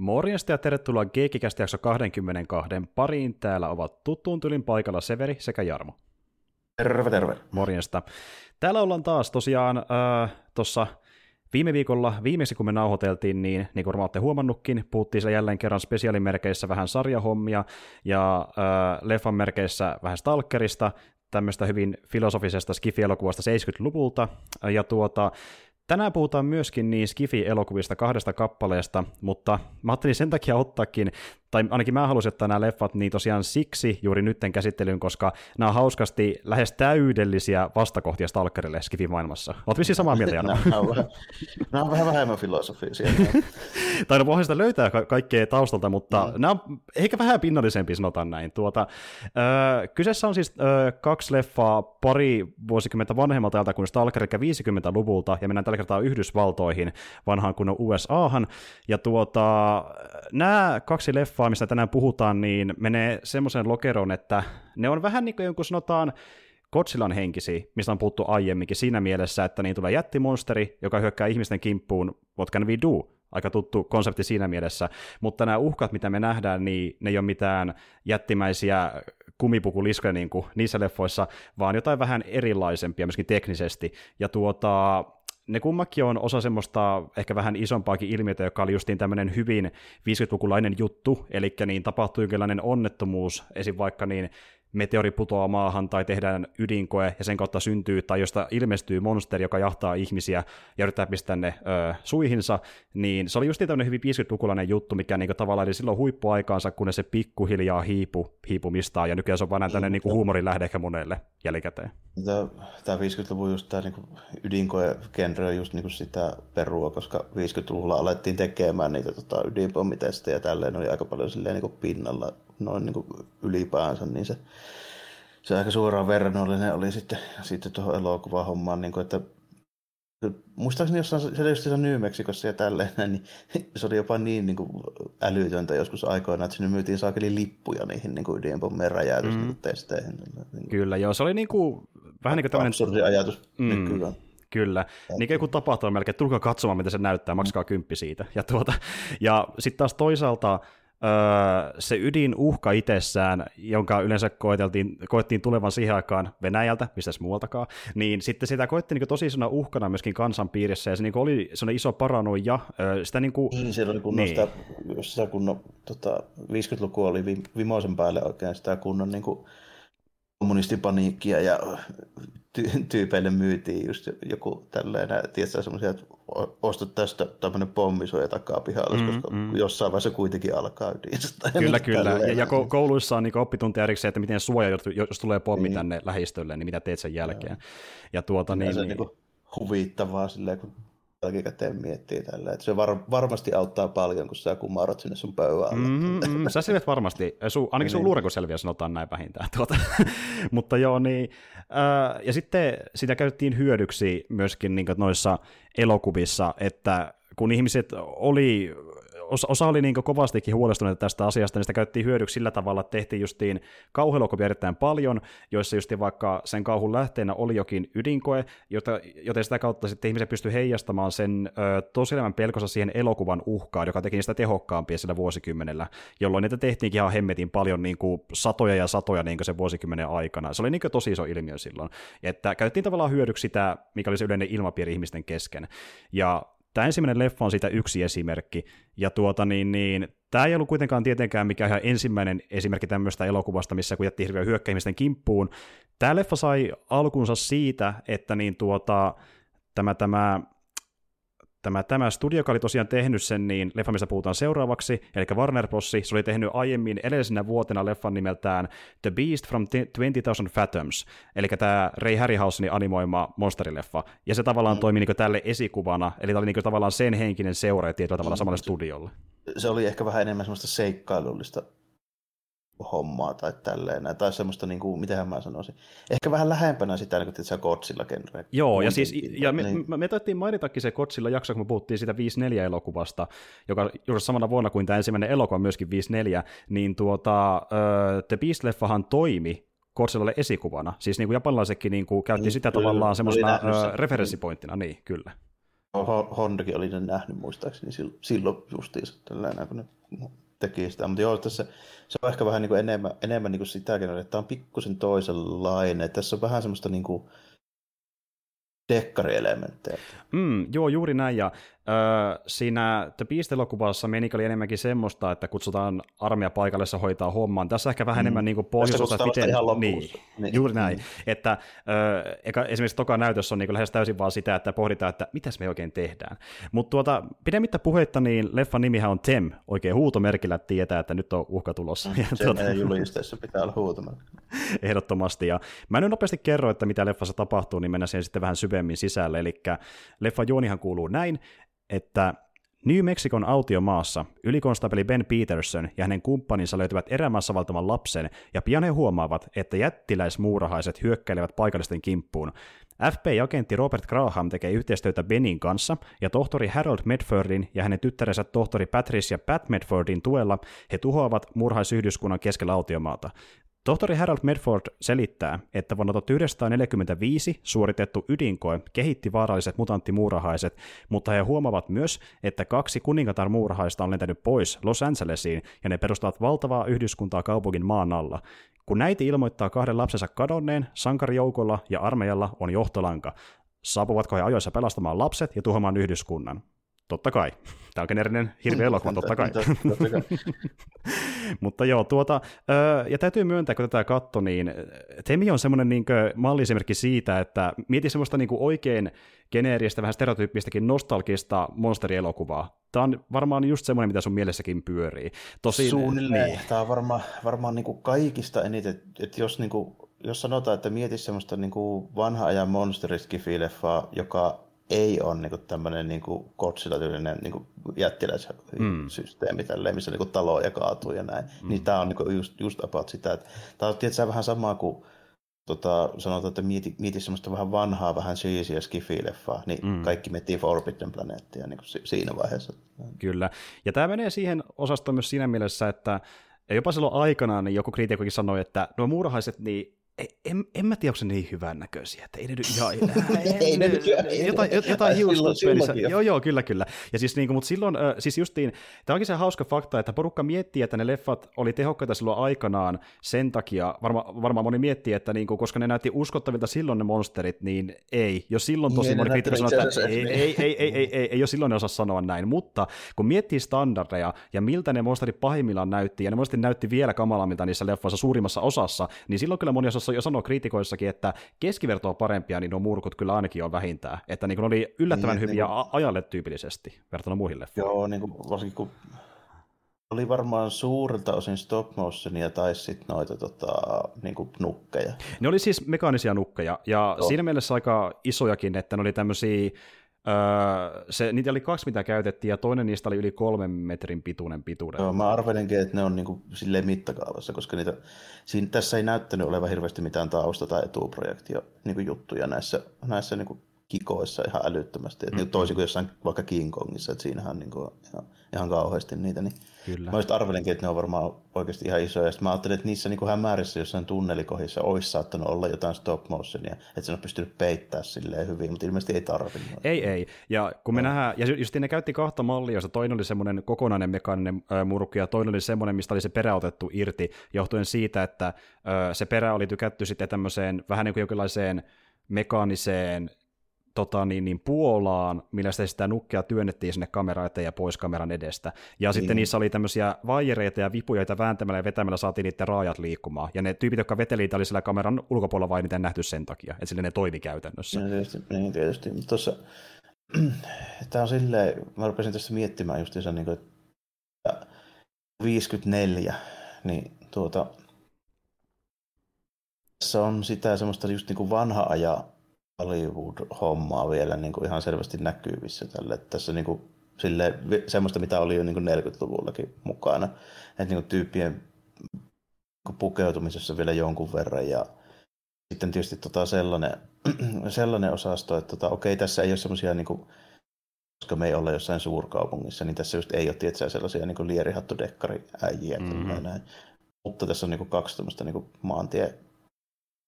Morjesta ja tervetuloa Geekikästä jakso 22 pariin. Täällä ovat tuttuun tylin paikalla Severi sekä Jarmo. Terve, terve. Morjesta. Täällä ollaan taas tosiaan äh, tuossa viime viikolla, viimeksi kun me nauhoiteltiin, niin niin kuin olette huomannutkin, puhuttiin se jälleen kerran spesiaalimerkeissä vähän sarjahommia ja äh, leffan merkeissä vähän Stalkerista, tämmöistä hyvin filosofisesta skifi-elokuvasta 70-luvulta, ja tuota, Tänään puhutaan myöskin niin Skifi-elokuvista kahdesta kappaleesta, mutta mä ajattelin sen takia ottaakin tai ainakin mä halusin ottaa nämä leffat niin tosiaan siksi juuri nytten käsittelyyn, koska nämä on hauskasti lähes täydellisiä vastakohtia Stalkerille Skifi-maailmassa. Olet vissiin samaa mieltä, Jana? nämä, on vähän, nämä on vähän vähemmän filosofisia. tai no pohjasta löytää ka- kaikkea taustalta, mutta mm. nämä on ehkä vähän pinnallisempi, sanotaan näin. Tuota, ö, kyseessä on siis ö, kaksi leffaa pari vuosikymmentä vanhemmalta ajalta kuin Stalker, eli 50-luvulta, ja mennään tällä kertaa Yhdysvaltoihin, vanhaan kuin USAhan. Ja tuota, nämä kaksi leffaa leffaa, mistä tänään puhutaan, niin menee semmoisen lokeroon, että ne on vähän niin kuin jonkun sanotaan Godzillan henkisi, mistä on puhuttu aiemminkin siinä mielessä, että niin tulee jättimonsteri, joka hyökkää ihmisten kimppuun, what can we do? Aika tuttu konsepti siinä mielessä, mutta nämä uhkat, mitä me nähdään, niin ne ei ole mitään jättimäisiä kumipukuliskoja niin kuin niissä leffoissa, vaan jotain vähän erilaisempia myöskin teknisesti. Ja tuota, ne kummakin on osa semmoista ehkä vähän isompaakin ilmiötä, joka oli justiin tämmöinen hyvin 50-lukulainen juttu, eli niin tapahtui jonkinlainen onnettomuus, esim. vaikka niin meteori putoaa maahan tai tehdään ydinkoe ja sen kautta syntyy tai josta ilmestyy monsteri, joka jahtaa ihmisiä ja yrittää pistää ne ö, suihinsa, niin se oli just tämmöinen hyvin 50-lukulainen juttu, mikä niinku tavallaan oli silloin huippuaikaansa, kun se pikkuhiljaa hiipu, hiipumistaan ja nykyään se on vaan tämmöinen niinku huumorin lähde ehkä monelle jälkikäteen. Tämä 50-luvun just tämä niinku ydinkoe-genre on just niinku sitä perua, koska 50-luvulla alettiin tekemään niitä tota, ydinpommitestejä ja tälleen oli aika paljon silleen niinku pinnalla noin niin kuin ylipäänsä, niin se, se aika suoraan verrannollinen oli sitten, sitten tuohon elokuvahommaan, niin kuin, että muistaakseni jossain se oli just New Mexicossa ja tälleen, niin se oli jopa niin, niin kuin älytöntä joskus aikoina, että sinne myytiin saakeli lippuja niihin niin ydinpommien räjäytystesteihin. Mm. Niin Kyllä, joo, se oli niin kuin, vähän niin kuin tämmöinen... Absurdi ajatus mm. nykyään. Kyllä, niin kuin tapahtuma melkein, tulkaa katsomaan, mitä se näyttää, maksakaa kymppi siitä. Ja, tuota, ja sitten taas toisaalta öö, se ydinuhka itsessään, jonka yleensä koeteltiin, koettiin tulevan siihen aikaan Venäjältä, mistä muualtakaan, niin sitten sitä koettiin niin tosi isona uhkana myöskin kansan piirissä, ja se niin oli sellainen iso paranoija. Öö, sitä niin, kuin, niin, siellä oli kunnon niin. sitä, sitä kunnon, tota, 50-luku oli vimoisen päälle oikein sitä kunnon niin kuin, kommunistipaniikkia ja ty- tyypeille myytiin just joku tälleen, tietysti semmoisia, että ostat tästä tämmöinen pommi ja takaa pihalle, mm, koska mm. jossain vaiheessa kuitenkin alkaa ydinstä. Kyllä, kyllä. Ja, ja kouluissa on niin oppitunti erikseen, että miten suoja, jos tulee pommi niin. tänne lähistölle, niin mitä teet sen jälkeen. Ja, ja tuota, niin, se niin, niin, huvittavaa silleen, kun jälkikäteen miettii tällä. Että se var, varmasti auttaa paljon, kun sä kumarot sinne sun pöydän Mm, mm, sä selviät varmasti. Su, ainakin sun niin. luureko selviää, sanotaan näin vähintään. Tuota. Mutta joo, niin. Äh, ja sitten sitä käytettiin hyödyksi myöskin niin noissa elokuvissa, että kun ihmiset oli osa, oli niin kovastikin huolestunut tästä asiasta, niin sitä käytettiin hyödyksi sillä tavalla, että tehtiin justiin kauhuelokuvia erittäin paljon, joissa justiin vaikka sen kauhun lähteenä oli jokin ydinkoe, jota, joten sitä kautta sitten ihmiset pystyi heijastamaan sen ö, tosielämän pelkossa siihen elokuvan uhkaan, joka teki niistä tehokkaampia sillä vuosikymmenellä, jolloin niitä tehtiinkin ihan hemmetin paljon niin kuin satoja ja satoja niin kuin sen vuosikymmenen aikana. Se oli niin kuin tosi iso ilmiö silloin. Että käytettiin tavallaan hyödyksi sitä, mikä oli se yleinen ilmapiiri ihmisten kesken. Ja Tämä ensimmäinen leffa on siitä yksi esimerkki, ja tuota niin, niin tämä ei ollut kuitenkaan tietenkään mikään ihan ensimmäinen esimerkki tämmöistä elokuvasta, missä kun jättiin hirveän hyökkäimisten kimppuun. Tämä leffa sai alkunsa siitä, että niin tuota, tämä, tämä tämä, tämä studio, joka oli tosiaan tehnyt sen, niin leffa, mistä puhutaan seuraavaksi, eli Warner Bros. Se oli tehnyt aiemmin edellisenä vuotena leffan nimeltään The Beast from 20,000 Fathoms, eli tämä Ray Harryhausenin animoima monsterileffa, ja se tavallaan mm. toimi niin tälle esikuvana, eli tämä oli niin tavallaan sen henkinen seura tietyllä tavalla samalle studiolle. Se oli ehkä vähän enemmän semmoista seikkailullista hommaa tai tälleen, tai semmoista, niin kuin, miten mä sanoisin, ehkä vähän lähempänä sitä, niin kuin se Godzilla genre. Joo, ja, siis, ja me, niin. me, me taittiin mainitakin se Godzilla jakso, kun me puhuttiin siitä 5.4-elokuvasta, joka juuri samana vuonna kuin tämä ensimmäinen elokuva myöskin 5.4, niin tuota, uh, The Beast-leffahan toimi Godzillalle esikuvana, siis niin kuin japanilaisetkin niin kuin, käytti mm, sitä kyllä, tavallaan semmoisena uh, referenssipointtina, niin kyllä. Hondakin oli ne nähnyt muistaakseni silloin justiinsa tällainen, kun ne teki sitä. Mutta joo, tässä se on ehkä vähän niin kuin enemmän, enemmän niin kuin sitäkin, että tämä on pikkusen toisenlainen. Tässä on vähän semmoista niin kuin, dekkarielementtejä. Mm, joo, juuri näin. Ja Öö, siinä The Beast-elokuvassa meni oli enemmänkin semmoista, että kutsutaan armeija paikalle, se hoitaa homman. Tässä ehkä vähän mm. enemmän niin pohjoisuutta, että miten... Ihan niin, niin, juuri näin. Mm. Että öö, eka, esimerkiksi toka näytössä on niin lähes täysin vaan sitä, että pohditaan, että mitäs me oikein tehdään. Mutta tuota, pidemmittä puheitta, niin leffan nimihän on Tem, oikein huutomerkillä tietää, että nyt on uhka tulossa. Mm, se tuota... meidän julisteessa pitää olla huutomerkki. Ehdottomasti. Ja mä nyt nopeasti kerro, että mitä leffassa tapahtuu, niin mennään siihen sitten vähän syvemmin sisälle. Eli leffan juonihan kuuluu näin, että New Mexicon autiomaassa ylikonstapeli Ben Peterson ja hänen kumppaninsa löytyvät erämaassa valtavan lapsen, ja pian he huomaavat, että jättiläismuurahaiset hyökkäilevät paikallisten kimppuun. FBI-agentti Robert Graham tekee yhteistyötä Benin kanssa, ja tohtori Harold Medfordin ja hänen tyttärensä tohtori Patricia Pat Medfordin tuella he tuhoavat murhaisyhdyskunnan keskellä autiomaata. Tohtori Harold Medford selittää, että vuonna 1945 suoritettu ydinkoe kehitti vaaralliset mutanttimuurahaiset, mutta he huomaavat myös, että kaksi kuningatar-muurahaista on lentänyt pois Los Angelesiin ja ne perustavat valtavaa yhdyskuntaa kaupungin maan alla. Kun näiti ilmoittaa kahden lapsensa kadonneen, sankarijoukolla ja armeijalla on johtolanka. Saapuvatko he ajoissa pelastamaan lapset ja tuhoamaan yhdyskunnan? Totta kai. Tämä on generinen hirveä elokuva, totta kai. Mutta joo, tuota, ja täytyy myöntää, kun tätä katto, niin Temi on semmoinen niin malliesimerkki siitä, että mieti semmoista niin oikein geneeristä, vähän stereotyyppistäkin nostalgista monsterielokuvaa. Tämä on varmaan just semmoinen, mitä sun mielessäkin pyörii. Tosin, Suunnilleen. Niin. Tämä on varma, varmaan niin kuin kaikista eniten, että jos, niin kuin, jos sanotaan, että mieti semmoista niin kuin vanha ajan monsteriskifileffaa, joka ei ole niin tämmöinen niin Godzilla-tyylinen niin jättiläissysteemi, mm. tälleen, missä niin taloja kaatuu ja näin. Mm. Niin tämä on niin just, just about sitä. Että, tämä on tietysti vähän samaa kuin tota, sanotaan, että mieti, mieti semmoista vähän vanhaa, vähän cheesyä skifileffaa, niin mm. kaikki miettii Forbidden Planettia niin siinä vaiheessa. Kyllä. Ja tämä menee siihen osastoon myös siinä mielessä, että jopa silloin aikanaan niin joku kriitikkokin sanoi, että nuo muurahaiset, niin en, en mä tiedä, onko se niin hyvän näköisiä, että ei ne nyt ihan, ei, ne, jotain, jotain hiuspelissä, joo joo, kyllä kyllä, ja siis niin kuin, mutta silloin, äh, siis justiin, tämä onkin se hauska fakta, että porukka miettii, että ne leffat oli tehokkaita silloin aikanaan sen takia, varma, varmaan moni miettii, että niin kuin, koska ne näytti uskottavilta silloin ne monsterit, niin ei, jos silloin tosi niin, moni kriitikko sanoi, että ei, ei, ei, ei, ei, ei, ei, jos silloin ne osaa sanoa näin, mutta kun miettii standardeja ja miltä ne monsterit pahimmillaan näytti, ja ne monsterit näytti vielä kamalammilta niissä leffoissa suurimmassa osassa, niin silloin kyllä moni osassa jo sanoo kriitikoissakin, että keskiverto on parempia, niin nuo murkut kyllä ainakin on vähintään. Että niin ne oli yllättävän niin, hyviä niin, ajalle tyypillisesti verrattuna muihin leffoihin. Joo, niin kuin, varsinkin kun oli varmaan suurelta osin stop motionia tai sitten noita tota, niin kuin nukkeja. Ne oli siis mekaanisia nukkeja, ja Joo. siinä mielessä aika isojakin, että ne oli tämmöisiä Öö, se, niitä oli kaksi, mitä käytettiin, ja toinen niistä oli yli kolmen metrin pituinen pituuden. Joo, mä arvelinkin, että ne on niinku silleen mittakaavassa, koska niitä, siinä, tässä ei näyttänyt olevan hirveästi mitään tausta- tai etuprojektia niinku juttuja näissä, näissä niinku kikoissa ihan älyttömästi. Mm-hmm. Toisin kuin jossain vaikka King Kongissa, että siinähän on niinku ihan, ihan kauheasti niitä. Niin Kyllä. Mä just arvelinkin, että ne on varmaan oikeasti ihan isoja. Sitten mä ajattelin, että niissä niinku hämärissä jossain tunnelikohdissa olisi saattanut olla jotain stop motionia, että se on pystynyt peittämään silleen hyvin, mutta ilmeisesti ei tarvinnut. Ei, ei. Ja kun me no. nähdään, ja just ne käytti kahta mallia, jossa toinen oli semmoinen kokonainen mekaaninen murkki, ja toinen oli semmoinen, mistä oli se perä otettu irti, johtuen siitä, että se perä oli tykätty sitten tämmöiseen vähän niin kuin jonkinlaiseen mekaaniseen tota, niin, niin Puolaan, millä sitä, sitä nukkea työnnettiin sinne kameran eteen ja pois kameran edestä. Ja niin. sitten niissä oli tämmöisiä vaijereita ja vipuja, joita vääntämällä ja vetämällä saatiin niiden raajat liikkumaan. Ja ne tyypit, jotka veteli oli siellä kameran ulkopuolella vain niitä nähty sen takia, että sille ne toimi käytännössä. Niin tietysti, niin tietysti. Mutta tuossa, tämä on silleen, mä rupesin tässä miettimään just niin kuin, että 54, niin tuota, tässä on sitä semmoista just niin kuin vanha aja Hollywood-hommaa vielä niin kuin ihan selvästi näkyvissä tälle. Että tässä niin kuin, sille, semmoista, mitä oli jo niin kuin 40-luvullakin mukana. Että niin kuin tyyppien niin pukeutumisessa vielä jonkun verran ja sitten tietysti tota sellainen, sellainen osasto, että tota, okei, tässä ei ole semmoisia, niin kuin, koska me ei olla jossain suurkaupungissa, niin tässä just ei ole tietysti sellaisia niin lierihattodekkari-äijiä. Mm-hmm. Näin. Mutta tässä on niin kuin, kaksi tämmöistä niin maantie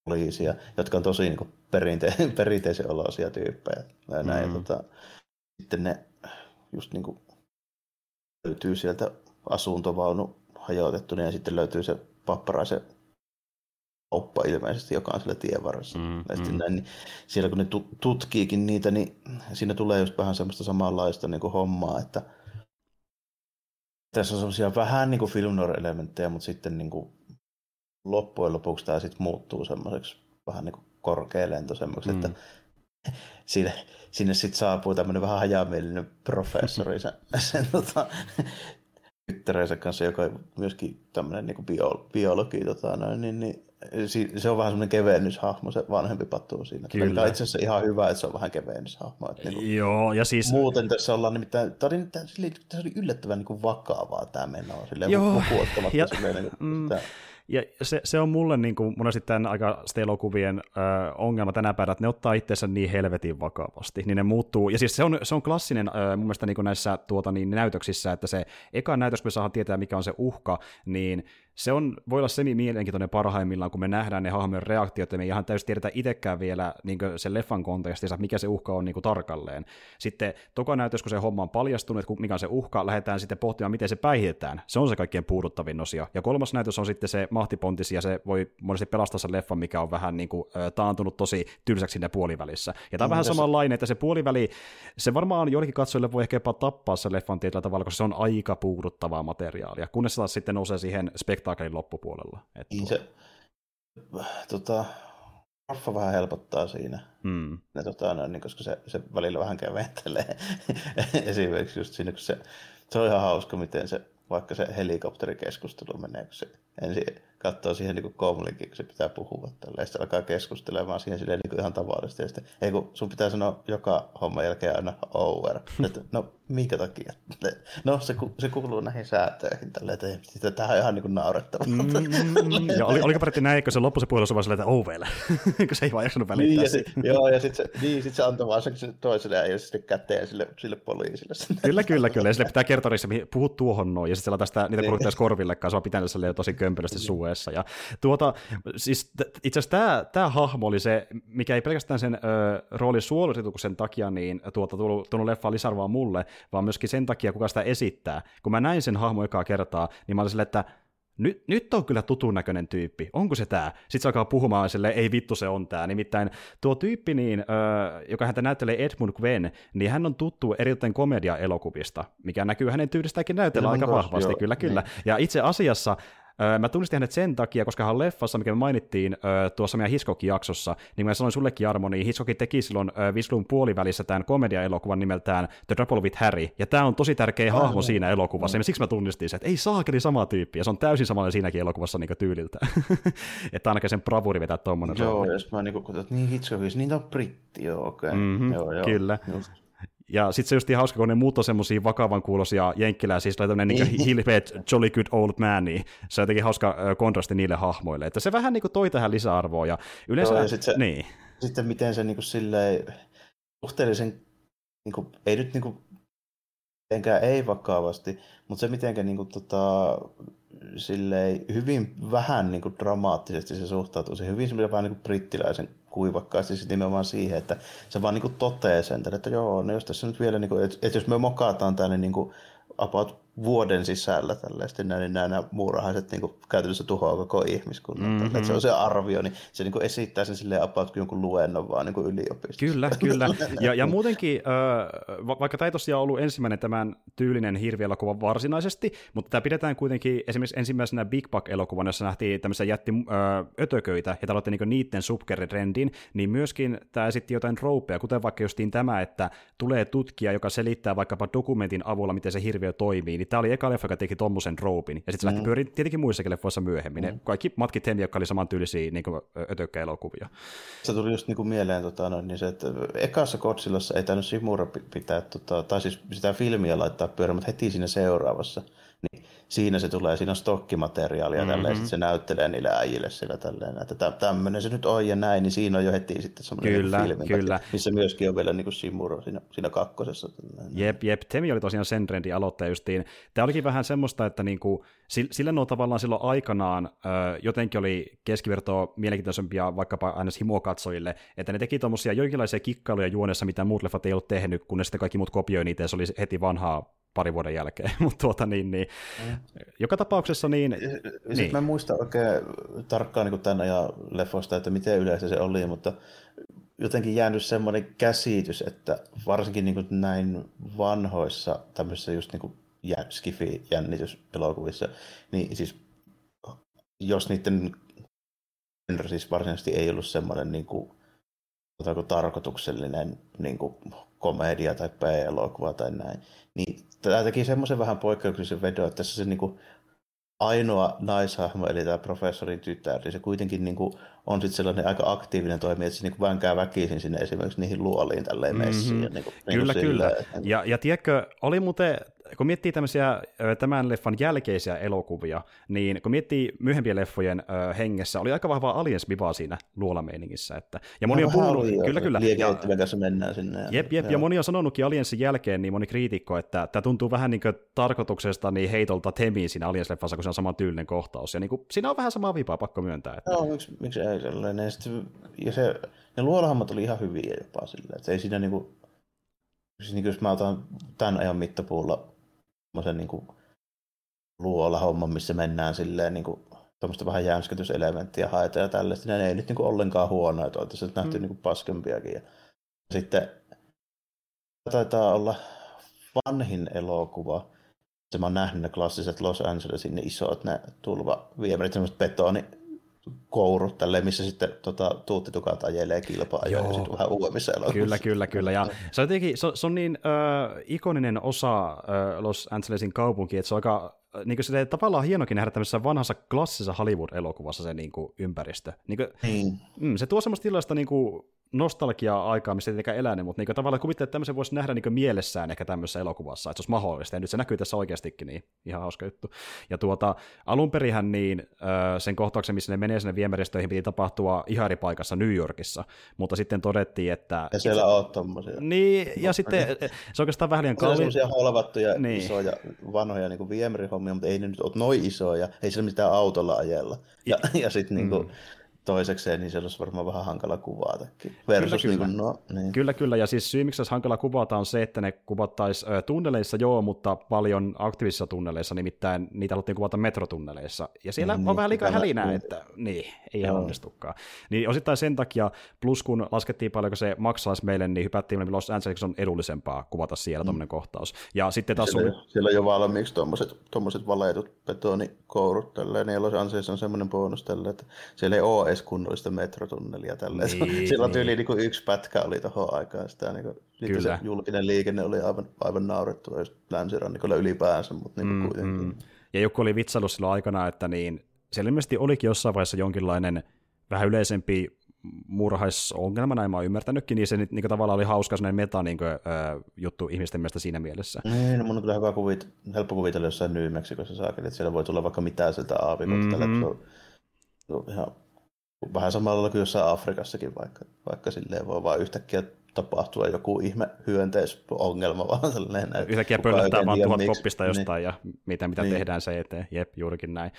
poliisia, jotka on tosi niin kuin, perinte- perinteisen oloisia tyyppejä. Näin, mm. tota, sitten ne just niin kuin löytyy sieltä asuntovaunu hajotettu, ja sitten löytyy se papparaisen kauppa ilmeisesti, joka on siellä tien varressa. Mm, mm. Näin, niin siellä kun ne tutkiikin niitä, niin siinä tulee just vähän semmoista samanlaista niin kuin hommaa, että tässä on semmoisia vähän niin kuin film elementtejä mutta sitten niin kuin loppujen lopuksi tämä sitten muuttuu semmoiseksi vähän niin kuin korkealentoisemmaksi, mm. että sinne, sinne sitten saapuu tämmöinen vähän hajamielinen professori sen, sen tota, tyttärensä kanssa, joka on myöskin tämmöinen niin bio, biologi, tota, noin, niin, niin, se on vähän semmoinen kevennyshahmo, se vanhempi pattuu siinä. Kyllä. Mikä on itse asiassa ihan hyvä, että se on vähän kevennyshahmo. Että niin kuin, Joo, ja siis... Muuten tässä ollaan nimittäin, tämä oli, tämä oli yllättävän niin kuin vakavaa tämä meno, silleen Joo, ja, silleen, niin kuin, mm, ja se, se on mulle niin kuin, monesti tämän aika elokuvien ö, ongelma tänä päivänä, että ne ottaa itsensä niin helvetin vakavasti, niin ne muuttuu, ja siis se on, se on klassinen ö, mun mielestä niin kuin näissä tuota, niin, näytöksissä, että se eka näytös, kun me saadaan tietää, mikä on se uhka, niin se on, voi olla semi-mielenkiintoinen parhaimmillaan, kun me nähdään ne hahmojen reaktiot, ja me ei ihan täysin tiedetä itsekään vielä niin sen leffan kontekstissa, mikä se uhka on niin kuin tarkalleen. Sitten toka näytös, kun se homma on paljastunut, että mikä on se uhka, lähdetään sitten pohtimaan, miten se päihitetään. Se on se kaikkien puuduttavin osio. Ja kolmas näytös on sitten se mahtipontis, ja se voi monesti pelastaa sen leffan, mikä on vähän niin kuin, taantunut tosi tylsäksi sinne puolivälissä. Ja tämä on vähän samanlainen, että se puoliväli, se varmaan joillekin katsojille voi ehkä jopa tappaa se leffan tietyllä tavalla, koska se on aika puuduttavaa materiaalia, kunnes taas sitten nousee siihen spek- spektaakkelin loppupuolella. Että niin se, tota, Raffa vähän helpottaa siinä, mm. ne, tota, no, niin, koska se, se välillä vähän keventelee. Esimerkiksi just siinä, kun se, se on ihan hauska, miten se, vaikka se helikopterikeskustelu menee, kun se ensin katsoo siihen niin komlinkin, kun se pitää puhua tällä. sitten alkaa keskustelemaan siihen silleen niin ihan tavallisesti. Ja sitten, ei kun sun pitää sanoa joka homma jälkeen aina over. Että, no minkä takia? No se, se kuuluu näihin säätöihin. Tällä, että tämä on ihan niin naurettavaa. Mm, mm, ja oli, oliko peräti näin, kun se loppui se puhelu vaan silleen, että over, kun se ei vaan jaksanut välittää. Niin, ja sit, joo, ja sitten se, niin, sit se antoi vaan sen toiselle ja sitten käteen sille, sille poliisille. Kyllä, kyllä, kyllä. Ja sille pitää kertoa, että puhut tuohon noin, ja sitten se laittaa sitä, niitä niin. korville korvillekaan, se on pitänyt tosi kömpelösti niin. Suuessa. Ja tuota, siis itse asiassa tämä, tämä hahmo oli se, mikä ei pelkästään sen ö, roolin suorituksen takia niin tuota, tullut, tullut leffa lisarvoa mulle, vaan myöskin sen takia, kuka sitä esittää. Kun mä näin sen hahmo ekaa kertaa, niin mä olin silleen, että nyt, nyt on kyllä tutun näköinen tyyppi, onko se tämä? Sitten se alkaa puhumaan sille, ei vittu se on tämä. Nimittäin tuo tyyppi, niin, ö, joka häntä näyttelee Edmund Gwen, niin hän on tuttu erittäin komedia-elokuvista, mikä näkyy hänen tyylistäänkin näytellä aika vahvasti, joo, kyllä, kyllä. Niin. Ja itse asiassa Mä tunnistin hänet sen takia, koska hän leffassa, mikä me mainittiin tuossa meidän Hitchcock-jaksossa, niin mä sanoin sullekin Armo, niin Hitchcock teki silloin Vislun puolivälissä tämän komedia-elokuvan nimeltään The Trouble with Harry, ja tämä on tosi tärkeä hahmo siinä elokuvassa, ja siksi mä tunnistin sen, että ei saakeli sama tyyppi, ja se on täysin samanlainen siinäkin elokuvassa niin tyyliltä. että ainakin sen bravuri vetää tuommoinen Joo, rooli. jos mä niin kuin, että niin Hitchcockissa, niin on britti, joo, okei. Okay. Mm-hmm, joo, joo, kyllä. Just. Ja sitten se just ihan hauska, kun ne muut on semmosia vakavan kuulosia jenkkilää, siis tämmöinen niin. niin hilpeet jolly good old man, niin se on jotenkin hauska kontrasti niille hahmoille. Että se vähän niin kuin toi tähän lisäarvoa. Ja yleensä, Joo, ja sit se, niin. sitten miten se niin kuin silleen, suhteellisen, niin kuin, ei nyt niin kuin, mitenkään ei vakavasti, mutta se mitenkä niin kuin, tota, silleen, hyvin vähän niin kuin, dramaattisesti se suhtautuu. Se hyvin semmoinen vähän niin kuin brittiläisen kuivakkaasti sitten nimenomaan siihen, että se vaan niin kuin toteaa sen, että joo, no jos tässä nyt vielä, niin kuin, että, että jos me mokataan tänne niin kuin about vuoden sisällä tällaista, näin, niin nämä muurahaiset niin kuin, käytännössä tuhoaa koko ihmiskunnan. Mm-hmm. Se on se arvio, niin se niin kuin, esittää sen silleen about jonkun luennon vaan niin yliopistossa. Kyllä, kyllä. Ja, ja muutenkin, äh, vaikka tämä ei tosiaan ollut ensimmäinen tämän tyylinen hirvielokuva varsinaisesti, mutta tämä pidetään kuitenkin esimerkiksi ensimmäisenä Big Buck-elokuvan, jossa nähtiin tämmöisiä jätti äh, ötököitä, ja aloitti niin niiden subkerrendin, niin myöskin tämä esitti jotain roupeja, kuten vaikka justiin tämä, että tulee tutkija, joka selittää vaikkapa dokumentin avulla, miten se hirviö toimii, niin tämä oli eka leffa, joka teki tommosen roopin, ja sitten se mm. lähti pyöriin tietenkin muissakin leffoissa myöhemmin. Mm. Ne kaikki matkit Henni, jotka oli samantyylisiä niin ötökkäelokuvia. Se tuli just niin kuin mieleen, tota, no, niin se, että ekassa Kotsilassa ei tainnut Simura pitää, tota, tai siis sitä filmiä laittaa pyörimään, mutta heti siinä seuraavassa niin siinä se tulee, siinä on stokkimateriaalia mm-hmm. tälleen, se näyttelee niille äijille sillä tälleen, että tämmöinen se nyt on ja näin, niin siinä on jo heti sitten semmoinen kyllä, filmi, kyllä. missä myöskin on vielä niin kuin Simuro siinä, siinä kakkosessa. Jep, jep, Temi oli tosiaan sen trendin aloittaja justiin. Tämä olikin vähän semmoista, että niinku, sillä nuo tavallaan silloin aikanaan ö, jotenkin oli keskivertoa mielenkiintoisempia vaikkapa aina himokatsojille, että ne teki tuommoisia jonkinlaisia kikkailuja juonessa, mitä muut leffat ei ollut tehnyt, kun ne sitten kaikki muut kopioi niitä, ja se oli heti vanhaa pari vuoden jälkeen, mutta tuota niin, niin mm. Joka tapauksessa niin... Sitten niin. mä en muista oikein tarkkaan niin tämän ajan leffoista, että miten yleensä se oli, mutta jotenkin jäänyt semmoinen käsitys, että varsinkin niin näin vanhoissa tämmöisissä just niin skifi-jännityselokuvissa, niin siis jos niiden siis varsinaisesti ei ollut semmoinen niin kuin, tarkoituksellinen niin kuin komedia tai B-elokuva tai näin, niin tämä teki semmoisen vähän poikkeuksellisen vedon, että tässä se niin kuin ainoa naishahmo, eli tämä professorin tytär, niin se kuitenkin niin kuin on sitten sellainen aika aktiivinen toimija, että se niin kuin vänkää väkisin sinne esimerkiksi niihin luoliin tälleen messiin. Mm-hmm. Niin kuin, kyllä, niin kuin kyllä. Sillä, ja, ja tiedätkö, oli muuten kun miettii tämmöisiä tämän leffan jälkeisiä elokuvia, niin kun miettii myöhempien leffojen ö, hengessä, oli aika vahvaa aliens siinä luolameiningissä. Että, ja moni no, on puhunut, oli, kyllä, kyllä. Ja, mennään sinne. Ja, jep, jep, ja moni on sanonutkin Aliensin jälkeen, niin moni kriitikko, että tämä tuntuu vähän niin kuin tarkoituksesta niin heitolta Temiin siinä Aliens-leffassa, kun se on sama tyylinen kohtaus. Ja niin kuin, siinä on vähän samaa vipaa, pakko myöntää. Että... No, miksi, miksi ei sellainen. Ja se, ne luolahammat oli ihan hyviä jopa silleen, että ei siinä niin kuin, siis niin kuin jos mä otan tämän ajan mittapuulla semmoisen niin luola-homman, missä mennään silleen niin kuin, tuommoista vähän jänskätyselementtiä haetaan ja tällaista. Ne ei nyt niin kuin ollenkaan huonoja, että nähty mm. niin kuin paskempiakin. Ja sitten taitaa olla vanhin elokuva. Se mä oon nähnyt ne klassiset Los Angelesin ne isot ne tulvaviemärit, semmoiset betoni kourut, tälleen, missä sitten tota, tuuttitukat ajelee kilpaa ja sitten vähän uudemmissa elokuvissa. Kyllä, kyllä, kyllä. Ja se on, jotenkin, se, se on niin äh, ikoninen osa äh, Los Angelesin kaupunki, että se on aika niin kuin se tavallaan hienokin nähdä tämmöisessä vanhassa klassisessa Hollywood-elokuvassa se niin kuin, ympäristö. Niin kuin, mm. Mm, se tuo semmoista tilaista niin kuin, nostalgiaa aikaa, missä ei tietenkään elänyt, mutta niin tavallaan kuvittelee, että tämmöisen voisi nähdä niin mielessään ehkä tämmöisessä elokuvassa, että se olisi mahdollista, ja nyt se näkyy tässä oikeastikin, niin ihan hauska juttu. Ja tuota, alun perinhän niin sen kohtauksen, missä ne menee sinne viemäristöihin, piti tapahtua ihan eri paikassa New Yorkissa, mutta sitten todettiin, että... Ja siellä on tommosia. Niin, ja no, sitten niin. se oikeastaan vähän liian kalli. Semmoisia holvattuja, niin. isoja, vanhoja niin viemerihommia, mutta ei ne nyt ole noin isoja, ei siellä mitään autolla ajella. Ja, ja, ja sitten niin kuin, mm toisekseen, niin se olisi varmaan vähän hankala kuvatakin. Versus kyllä, kyllä. Niin kuin, no, niin. kyllä, kyllä, ja siis syy, miksi se hankala kuvata on se, että ne kuvattaisiin tunneleissa joo, mutta paljon aktiivisissa tunneleissa, nimittäin niitä haluttiin kuvata metrotunneleissa, ja siellä niin, on niin, vähän liikaa hälinää, niin. että niin, ei ihan onnistukaan. Niin osittain sen takia, plus kun laskettiin paljonko se maksaisi meille, niin hypättiin, että Los Angeles on edullisempaa kuvata siellä mm. tuommoinen kohtaus. Ja sitten taas siellä, on... siellä jo valmiiksi tuommoiset, valetut betonikourut, tälleen, ja Los Angeles on semmoinen bonus tällä, että siellä ei ole edes kunnollista metrotunnelia. Tälleen. Niin, Sillä niin. tyyli niin yksi pätkä oli tuohon aikaan. Sitä, niin kuin, Kyllä. Se julkinen liikenne oli aivan, aivan naurettua just länsirannikolla ylipäänsä, mutta niin mm, kuitenkin. Mm. Ja joku oli vitsaillut silloin aikana, että niin, siellä ilmeisesti olikin jossain vaiheessa jonkinlainen vähän yleisempi murhaisongelma, näin mä oon ymmärtänytkin, niin se niin, niin tavallaan oli hauska sellainen meta niin kuin, äh, juttu ihmisten mielestä siinä mielessä. Niin, no mun on kyllä hyvä kuvit, helppo kuvitella jossain New Mexicossa saakin, että siellä voi tulla vaikka mitään sieltä aavikolta, mm-hmm. se on, se on ihan Vähän samalla kuin jossain Afrikassakin vaikka, vaikka silleen voi vaan yhtäkkiä tapahtua joku ihme hyönteisongelma, vaan sellainen. Yhtäkkiä pöllöttää vaan tuhat koppista jostain niin. ja mitä, mitä niin. tehdään se eteen. Jep, juurikin näin.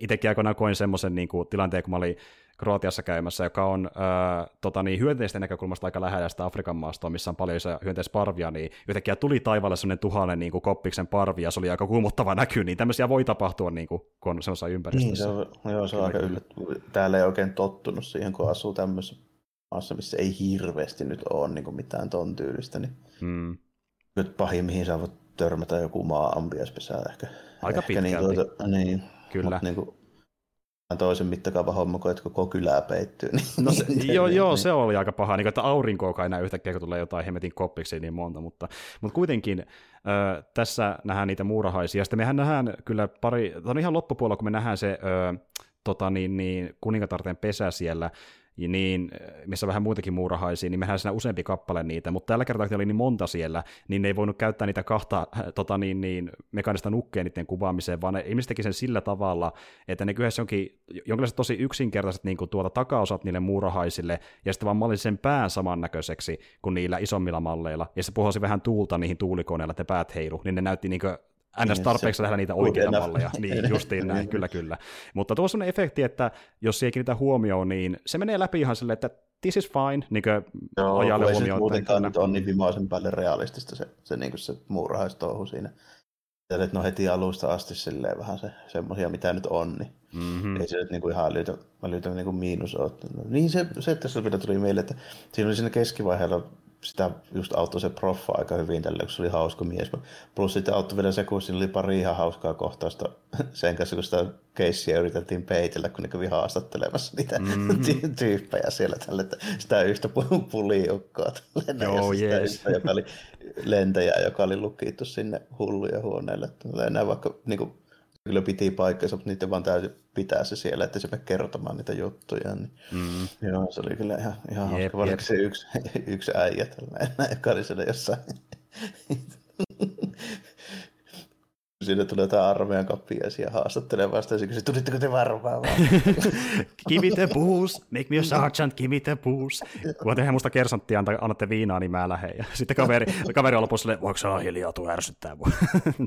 Itsekin aikoinaan koin semmoisen niin kuin, tilanteen, kun mä olin Kroatiassa käymässä, joka on äh, tota, niin, hyönteisten näkökulmasta aika lähellä sitä Afrikan maastoa, missä on paljon hyönteisparvia, niin yhtäkkiä tuli taivaalle sellainen tuhannen niin kuin, koppiksen parvi, ja se oli aika kuumottava näky, niin tämmöisiä voi tapahtua, niin kuin, kun on semmoisessa ympäristössä. Niin, se on, joo, se on aika yllättävää. Täällä ei oikein tottunut siihen, kun asuu tämmöisessä maassa, missä ei hirveästi nyt ole niin kuin mitään ton tyylistä, niin hmm. nyt pahin, mihin sä voit törmätä joku maa-ambiaspesää ehkä. Aika ehkä niin pitkälti. Niin, tuota, niin, Kyllä. Mutta, niin kuin, toisen mittakaava homma, kun koko kylää peittyy. Niin, no se, joo, niin, joo niin. se oli aika paha, niin että aurinkoa kai näy yhtäkkiä, kun tulee jotain hemmetin koppiksi niin monta, mutta, mutta kuitenkin äh, tässä nähdään niitä muurahaisia. Sitten mehän nähdään kyllä pari, on ihan loppupuolella, kun me nähdään se äh, tota niin, niin, kuningatarten pesä siellä, niin, missä vähän muitakin muurahaisia, niin mehän siinä useampi kappale niitä, mutta tällä kertaa, kun oli niin monta siellä, niin ne ei voinut käyttää niitä kahta tota, niin, niin, mekaanista nukkeen niiden kuvaamiseen, vaan ne ihmiset teki sen sillä tavalla, että ne kyhdessä onkin jonkinlaiset tosi yksinkertaiset niin kuin tuota takaosat niille muurahaisille, ja sitten vaan mallin sen pään samannäköiseksi kuin niillä isommilla malleilla, ja se puhosi vähän tuulta niihin tuulikoneilla, että päät heilu, niin ne näytti niin kuin ns. Niin, tarpeeksi nähdä niitä oikeita malleja. Niin, justiin näin, kyllä, kyllä. Mutta tuossa on efekti, että jos ei kiinnitä huomioon, niin se menee läpi ihan silleen, että this is fine, niin kuin Joo, ajalle huomioon. muutenkaan nyt on niin vimaisen päälle realistista se, se, niin se muurahaistouhu siinä. Ja no heti alusta asti silleen vähän se, semmoisia, mitä nyt on, niin mm-hmm. ei se nyt niin kuin ihan älytä, älytä niin kuin miinus ole. No, niin se, se tässä vielä tuli mieleen, että siinä oli siinä keskivaiheella sitä just auttoi se proffa aika hyvin tällä, kun se oli hauska mies. Plus sitten auttoi vielä se, kun siinä oli pari ihan hauskaa kohtausta sen kanssa, kun sitä keissiä yritettiin peitellä, kun ne kävi haastattelemassa niitä mm-hmm. tyyppejä siellä tälle, että sitä yhtä puliukkoa tälle, Joo, ja yes. yhtä, joka oli lentäjä, joka oli lukittu sinne hulluja huoneelle. Enää vaikka niin kuin, kyllä piti paikkansa, mutta niiden vaan täytyy pitää se siellä, että se me kertomaan niitä juttuja. Niin, mm. Joo, se oli kyllä ihan, ihan jep, hauska, varsinkin se yksi, yksi äijä, tällainen, joka oli siellä jossain Siinä tulee jotain armeijan kappiaisia haastattelemaan sitä, ja kysyy, tulitteko te varmaan vaan? give me the booze, make me a sergeant, give me the booze. Kun tehdään musta kersanttia, annatte viinaa, niin mä lähden. Ja sitten kaveri, kaveri on lopussa voiko se olla hiljaa, tuu ärsyttää mua.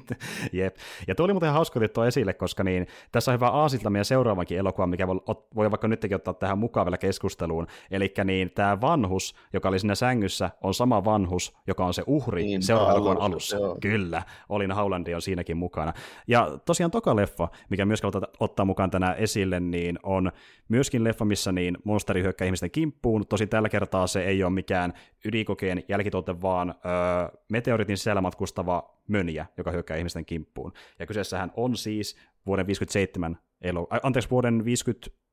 Jep. Ja tuo oli muuten hauska tuo esille, koska niin, tässä on hyvä aasilta meidän seuraavankin elokuva, mikä voi, voi vaikka nytkin ottaa tähän mukaan vielä keskusteluun. Eli niin, tämä vanhus, joka oli siinä sängyssä, on sama vanhus, joka on se uhri niin, seuraavan alussa. Joo. Kyllä, Olin Haulandi on siinäkin mukana. Ja tosiaan toka leffa, mikä myös ottaa, ottaa mukaan tänään esille, niin on myöskin leffa, missä niin monsteri hyökkää ihmisten kimppuun. Tosi tällä kertaa se ei ole mikään ydinkokeen jälkituote, vaan öö, meteoritin sisällä matkustava mönjä, joka hyökkää ihmisten kimppuun. Ja kyseessähän on siis vuoden 57 elo, anteeksi, vuoden 50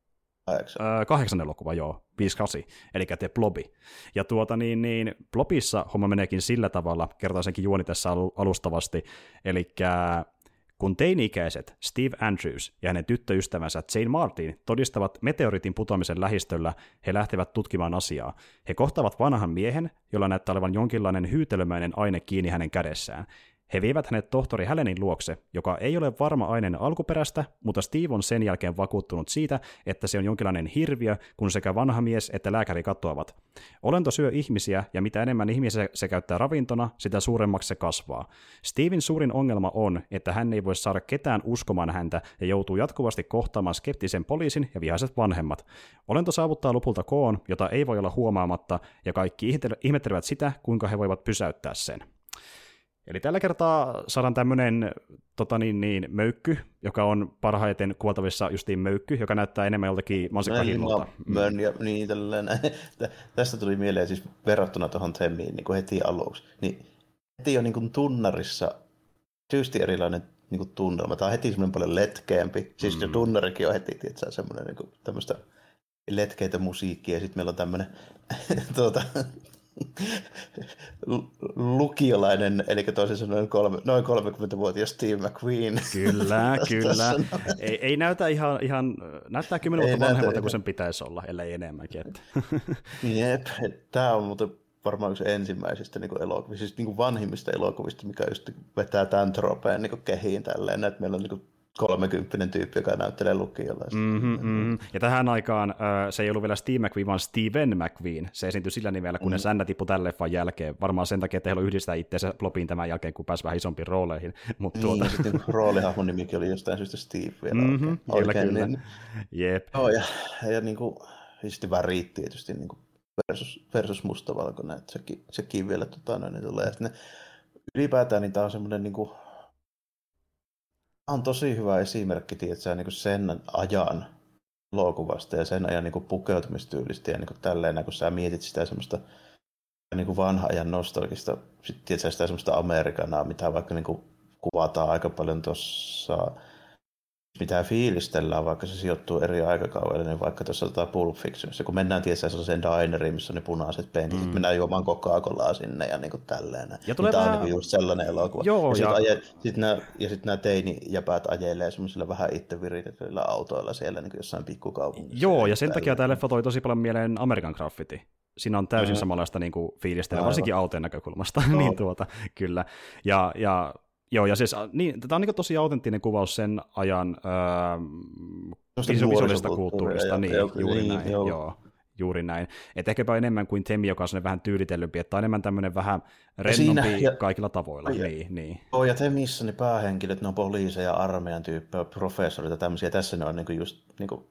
Kahdeksan. Öö, kahdeksan elokuva, joo, 58, eli te Blobi. Ja tuota niin, niin Blobissa homma meneekin sillä tavalla, kertaan senkin juoni tässä alustavasti, eli kun teini-ikäiset Steve Andrews ja hänen tyttöystävänsä Jane Martin todistavat meteoritin putoamisen lähistöllä, he lähtevät tutkimaan asiaa. He kohtavat vanhan miehen, jolla näyttää olevan jonkinlainen hyytelömäinen aine kiinni hänen kädessään. He vievät hänet tohtori Hälenin luokse, joka ei ole varma aineen alkuperästä, mutta Steve on sen jälkeen vakuuttunut siitä, että se on jonkinlainen hirviö, kun sekä vanha mies että lääkäri katoavat. Olento syö ihmisiä, ja mitä enemmän ihmisiä se käyttää ravintona, sitä suuremmaksi se kasvaa. Steven suurin ongelma on, että hän ei voi saada ketään uskomaan häntä ja joutuu jatkuvasti kohtaamaan skeptisen poliisin ja vihaiset vanhemmat. Olento saavuttaa lopulta koon, jota ei voi olla huomaamatta, ja kaikki ihmettelevät sitä, kuinka he voivat pysäyttää sen. Eli tällä kertaa saadaan tämmöinen tota niin, niin, möykky, joka on parhaiten kuvatavissa justiin möykky, joka näyttää enemmän joltakin mansikkahinnolta. Mm. Ja niin, tällainen. Tästä tuli mieleen siis verrattuna tuohon Temmiin niin kuin heti aluksi. Niin heti on niin kuin tunnarissa syysti erilainen niin kuin tunnelma. Tämä on heti semmoinen paljon letkeämpi. Siis mm. se tunnarikin on heti tietysti, semmoinen niin kuin, tämmöistä letkeitä musiikkia. Ja sitten meillä on tämmöinen tuota, lukiolainen, eli toisin sanoen kolme, noin 30-vuotias Steve McQueen. Kyllä, kyllä. Ei, ei näytä ihan, ihan näyttää kymmenen vuotta vanhemmalta kuin sen pitäisi olla, ellei enemmänkin. Että. Jep, tämä on muuten varmaan yksi ensimmäisistä niin elokuvista, siis niin vanhimmista elokuvista, mikä just vetää tämän tropeen niin kehiin tälleen, että meillä on niin kolmekymppinen tyyppi, joka näyttelee lukiolla. Mm-hmm, mm-hmm. Ja tähän aikaan äh, se ei ollut vielä Steve McQueen, vaan Steven McQueen. Se esiintyi sillä nimellä, kun mm-hmm. ne sännä tippui tämän leffan jälkeen. Varmaan sen takia, että he yhdistää itseänsä Blobiin tämän jälkeen, kun pääsi vähän isompiin rooleihin. Mut niin, tuota... sitten roolihahmon nimikin oli jostain syystä Steve vielä mm-hmm, oikein. Kyllä, kyllä. Niin... Jep. Oh, ja, ja, niin kuin, sitten riitti tietysti niin kuin versus, versus mustavalkoinen, että sekin, sekin vielä tota, noin, niin tulee. Ja sitten ne, ylipäätään niin tämä on semmoinen niin kuin, on tosi hyvä esimerkki tiedätkö, niin sen ajan elokuvasta ja sen ajan niin kuin pukeutumistyylistä ja niin kuin tälleen, kun sä mietit sitä semmoista niin kuin vanha ajan nostalgista, sit, tiedätkö, sitä semmoista Amerikanaa, mitä vaikka niin kuin kuvataan aika paljon tuossa mitä fiilistellään, vaikka se sijoittuu eri aikakaudelle, niin vaikka tuossa tota Pulp Fictionissa, kun mennään tietysti sellaiseen dineriin, missä on ne punaiset penkit, mm. mennään juomaan Coca-Colaa sinne ja niin kuin tälleen. Ja tulee tämä vähän... on niin just sellainen elokuva. Joo, ja, ja... Sitten sit nämä, ja sitten nämä teinijäpäät ajelee semmoisilla vähän itse viritetyillä autoilla siellä niin kuin jossain pikkukaupungissa. Joo, ja sen tälleen. takia tämä leffa toi tosi paljon mieleen American Graffiti. Siinä on täysin mm-hmm. samanlaista niin kuin fiilistä, varsinkin autojen näkökulmasta. Niin tuota, kyllä. Ja, ja Joo, ja siis niin, tämä on niin tosi autenttinen kuvaus sen ajan öö, visuaalisesta kulttuurista, niin, joo, juuri niin, näin, joo. joo. Juuri näin. Että ehkäpä enemmän kuin Temi, joka on vähän tyylitellympi, että on enemmän tämmöinen vähän rennompi siinä, ja, kaikilla tavoilla. Ja, niin, niin. Joo, ja Temissä ne päähenkilöt, ne on poliiseja, armeijan tyyppejä, professoreita, tämmöisiä. Tässä ne on niin kuin just niin kuin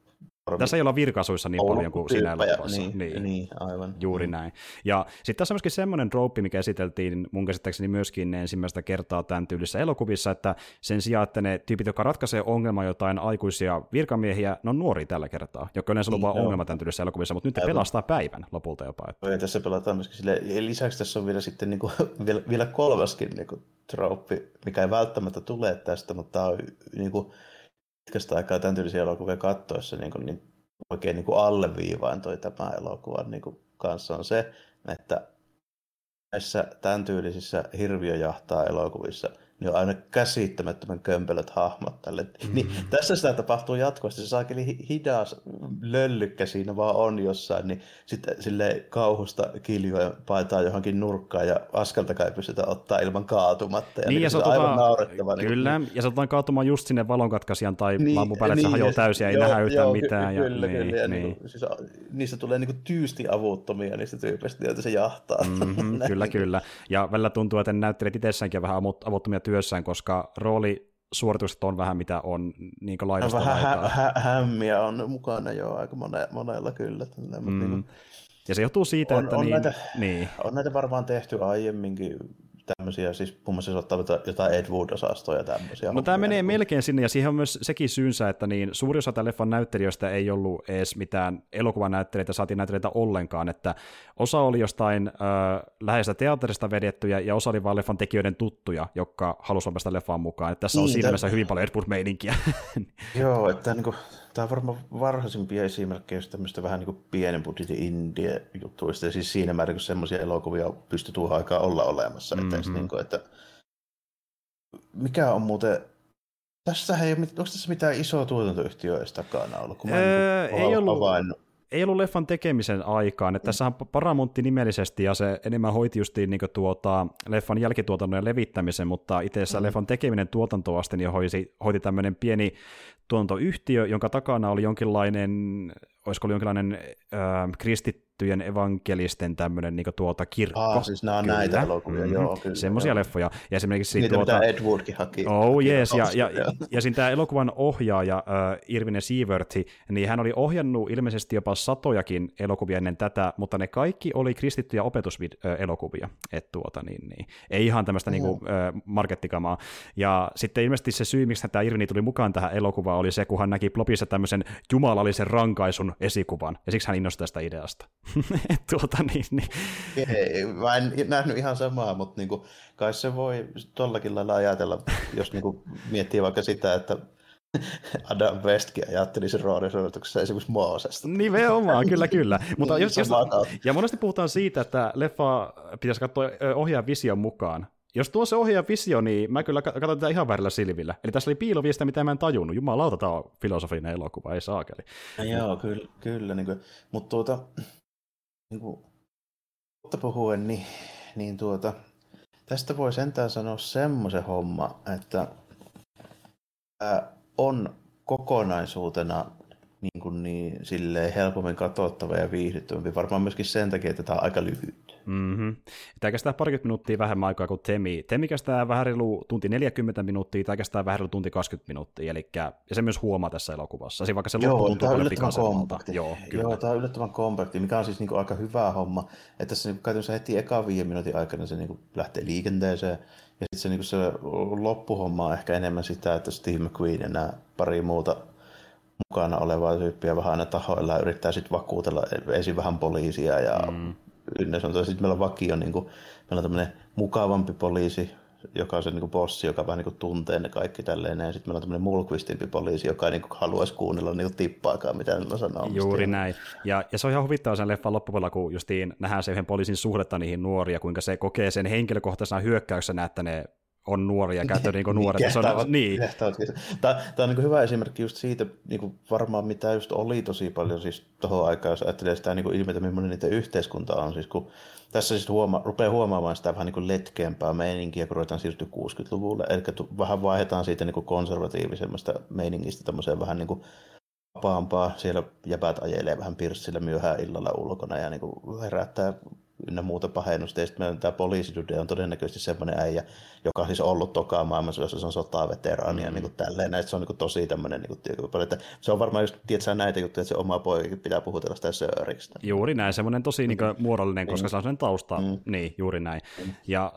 tässä ei olla virkasuissa niin paljon kuin siinä elokuvassa. Niin, niin, niin, aivan. Juuri mm. näin. Ja sitten tässä on myöskin semmoinen trooppi, mikä esiteltiin mun käsittääkseni myöskin ensimmäistä kertaa tämän tyylissä elokuvissa, että sen sijaan, että ne tyypit, jotka ratkaisee ongelmaa jotain aikuisia virkamiehiä, ne on nuori tällä kertaa, joka yleensä niin, on ongelma tämän tyylissä elokuvissa, mutta nyt ne pelastaa päivän lopulta jopa. Että. Ja tässä pelataan myöskin sille, ja lisäksi tässä on vielä sitten niin kuin, vielä, vielä kolmaskin niin kuin, trooppi, mikä ei välttämättä tule tästä, mutta tämä on niin kuin, pitkästä aikaa tämän tyylisiä elokuvia katsoessa niin, kuin, niin oikein niin kuin alleviivaan toi tämä elokuva niin kuin kanssa on se, että näissä tämän tyylisissä hirviöjahtaa elokuvissa – niin on aina käsittämättömän kömpelöt hahmot tälle. Mm-hmm. Niin, tässä sitä tapahtuu jatkuvasti. Se saakeli hidas löllykkä siinä vaan on jossain, niin sitten sille kauhusta kiljoja paetaan johonkin nurkkaan ja askeltakaan ei pystytä ottaa ilman kaatumatta. Ja niin, niin ja se on aivan naurettava. Niin kyllä, niin, ja se otetaan kaatumaan just sinne valonkatkaisijan tai niin, lampun päälle, että niin, se hajoaa täysin ja ei nähdä yhtään joo, mitään. Ja, kyllä, niin, kyllä. Ja niin. Niin, siis, niistä tulee niin kuin tyysti avuttomia niistä tyypeistä, joita se jahtaa. Mm-hmm, kyllä, kyllä. Ja välillä tuntuu, että näyttelijät itsessäänkin vähän avuttomia työssään, koska rooli suoritukset on vähän mitä on niin laidasta Vähän hä- hä- hämmiä on mukana jo aika mone- monella kyllä. mm. niin ja se johtuu siitä, on, että on niin, näitä, niin. on näitä varmaan tehty aiemminkin tämmöisiä, siis muun muassa ottaa jotain Ed Wood-osastoja ja tämmöisiä. No tämä menee melkein sinne, ja siihen on myös sekin syynsä, että niin suuri osa tämän leffan näyttelijöistä ei ollut edes mitään elokuvanäyttelijöitä, saatiin näyttelijöitä ollenkaan, että osa oli jostain äh, läheistä teatterista vedettyjä, ja osa oli vain leffan tekijöiden tuttuja, jotka halusivat päästä leffaan mukaan. Että tässä niin, on siinä mielessä hyvin paljon Ed Wood-meininkiä. Joo, että niin kuin, tämä on varmaan varhaisimpia esimerkkejä just tämmöistä vähän niin kuin pienen budjetin indie-juttuista, ja siis siinä määrin, kun semmoisia elokuvia pystyy tuohon aikaan olla olemassa. Mm-hmm. Että, niin kuin, että mikä on muuten tässä ei, onko tässä mitään isoa tuotantoyhtiöä edes takana ollut? Kun mä öö, niin ei ollut, havainnut ei ollut leffan tekemisen aikaan. Että tässähän Paramontti nimellisesti ja se enemmän hoiti justiin niin tuota, leffan jälkituotannon ja levittämisen, mutta itse asiassa mm. leffan tekeminen tuotantoasti niin hoiti, hoiti tämmöinen pieni tuotantoyhtiö, jonka takana oli jonkinlainen, olisiko ollut jonkinlainen äh, kristit kristittyjen evankelisten tämmöinen niin tuota kirkko. Ah, siis nämä on kyllä. näitä elokuvia, mm-hmm. joo, kyllä. Semmoisia joo. leffoja. Ja esimerkiksi Niitä, tuota, mitä Ed Woodkin haki. Oh, yes, ja, ja, ja, ja siinä tämä elokuvan ohjaaja äh, Irvine Sieverti, niin hän oli ohjannut ilmeisesti jopa satojakin elokuvia ennen tätä, mutta ne kaikki oli kristittyjä opetuselokuvia. Et tuota, niin, niin. Ei ihan tämmöistä mm. niin äh, markettikamaa. Ja sitten ilmeisesti se syy, miksi tämä Irvine tuli mukaan tähän elokuvaan, oli se, kun hän näki Plopissa tämmöisen jumalallisen rankaisun esikuvan, ja siksi hän innostui tästä ideasta. tuota, niin, niin. Ei, mä en nähnyt ihan samaa, mutta niinku, kai se voi tollakin lailla ajatella, jos niinku miettii vaikka sitä, että Adam Westkin ajatteli sen roolisuorituksessa esimerkiksi Moosesta. Nimenomaan, kyllä, kyllä. Mutta jos, jos, ja monesti puhutaan siitä, että leffa pitäisi katsoa ohjaajan vision mukaan. Jos tuo se ohjaajan visio, niin mä kyllä katson tätä ihan väärillä silvillä. Eli tässä oli piiloviestiä, mitä mä en tajunnut. Jumalauta, tämä on filosofinen elokuva, ei saakeli. Ja joo, kyllä, kyllä niin kuin, mutta tuota, niin kuin, puhuen, niin, niin tuota, tästä voi sentään sanoa semmoisen homma, että ää, on kokonaisuutena niin, kuin niin silleen helpommin katsottava ja viihdyttävämpi. Varmaan myöskin sen takia, että tämä on aika lyhyt. Mm-hmm. Tämä kestää parikymmentä minuuttia vähemmän aikaa kuin Temi. Temi kestää vähän reilu tunti 40 minuuttia, tai kestää vähän reilu tunti 20 minuuttia, eli ja se myös huomaa tässä elokuvassa. Siis vaikka se loppu tuntuu paljon pikaisemmalta. Joo, kyllä. Joo, tämä on yllättävän kompakti, mikä on siis niin kuin aika hyvä homma, että tässä niin käytännössä heti eka viiden minuutin aikana se niin kuin lähtee liikenteeseen, ja sitten se, niin se loppuhomma on ehkä enemmän sitä, että Steve McQueen ja nämä pari muuta mukana olevaa tyyppiä vähän aina tahoilla yrittää sitten vakuutella ensin vähän poliisia ja mm. ynnä Sitten meillä on vakio, niin kuin, meillä on tämmöinen mukavampi poliisi, joka on se niin bossi, joka vähän niin tuntee ne kaikki tälleen. Ja sitten meillä on tämmöinen mulkvistimpi poliisi, joka ei niin haluaisi kuunnella niin tippaakaan, mitä ne sanoo. Juuri näin. Ja, ja se on ihan huvittavaa sen leffan loppupuolella, kun justiin nähdään se yhden poliisin suhdetta niihin nuoria, kuinka se kokee sen henkilökohtaisena hyökkäyksenä, että ne on nuoria ja käyttää niin nuoret. Se on, niin. Tämä, tämä on niin hyvä esimerkki just siitä, niin kuin varmaan mitä just oli tosi paljon siis tuohon aikaan, jos ajattelee sitä niin ilmiötä, millainen niiden yhteiskunta on. Siis kun tässä siis huoma, rupeaa huomaamaan sitä vähän niin kuin letkeämpää meininkiä, kun ruvetaan siirtyä 60-luvulle. Eli vähän vaihdetaan siitä niin kuin konservatiivisemmasta meiningistä tämmöiseen vähän niin kuin vapaampaa. Siellä jäbät ajelee vähän pirssillä myöhään illalla ulkona ja niin kuin herättää ynnä muuta pahennusta. Ja sitten tämä poliisidude on todennäköisesti semmoinen äijä, joka on siis ollut toka maailmansodassa, se on sotaveteraania mm. niin kuin tälleen. Että se on niin kuin tosi tämmöinen, niin kuin, että se on varmaan just, tiedätkö näitä juttuja, että se oma poika pitää puhutella sitä sööriksi. Juuri näin, semmoinen tosi niin kuin, muodollinen, koska mm. se on sen tausta. Mm. Niin, juuri näin. Mm. Ja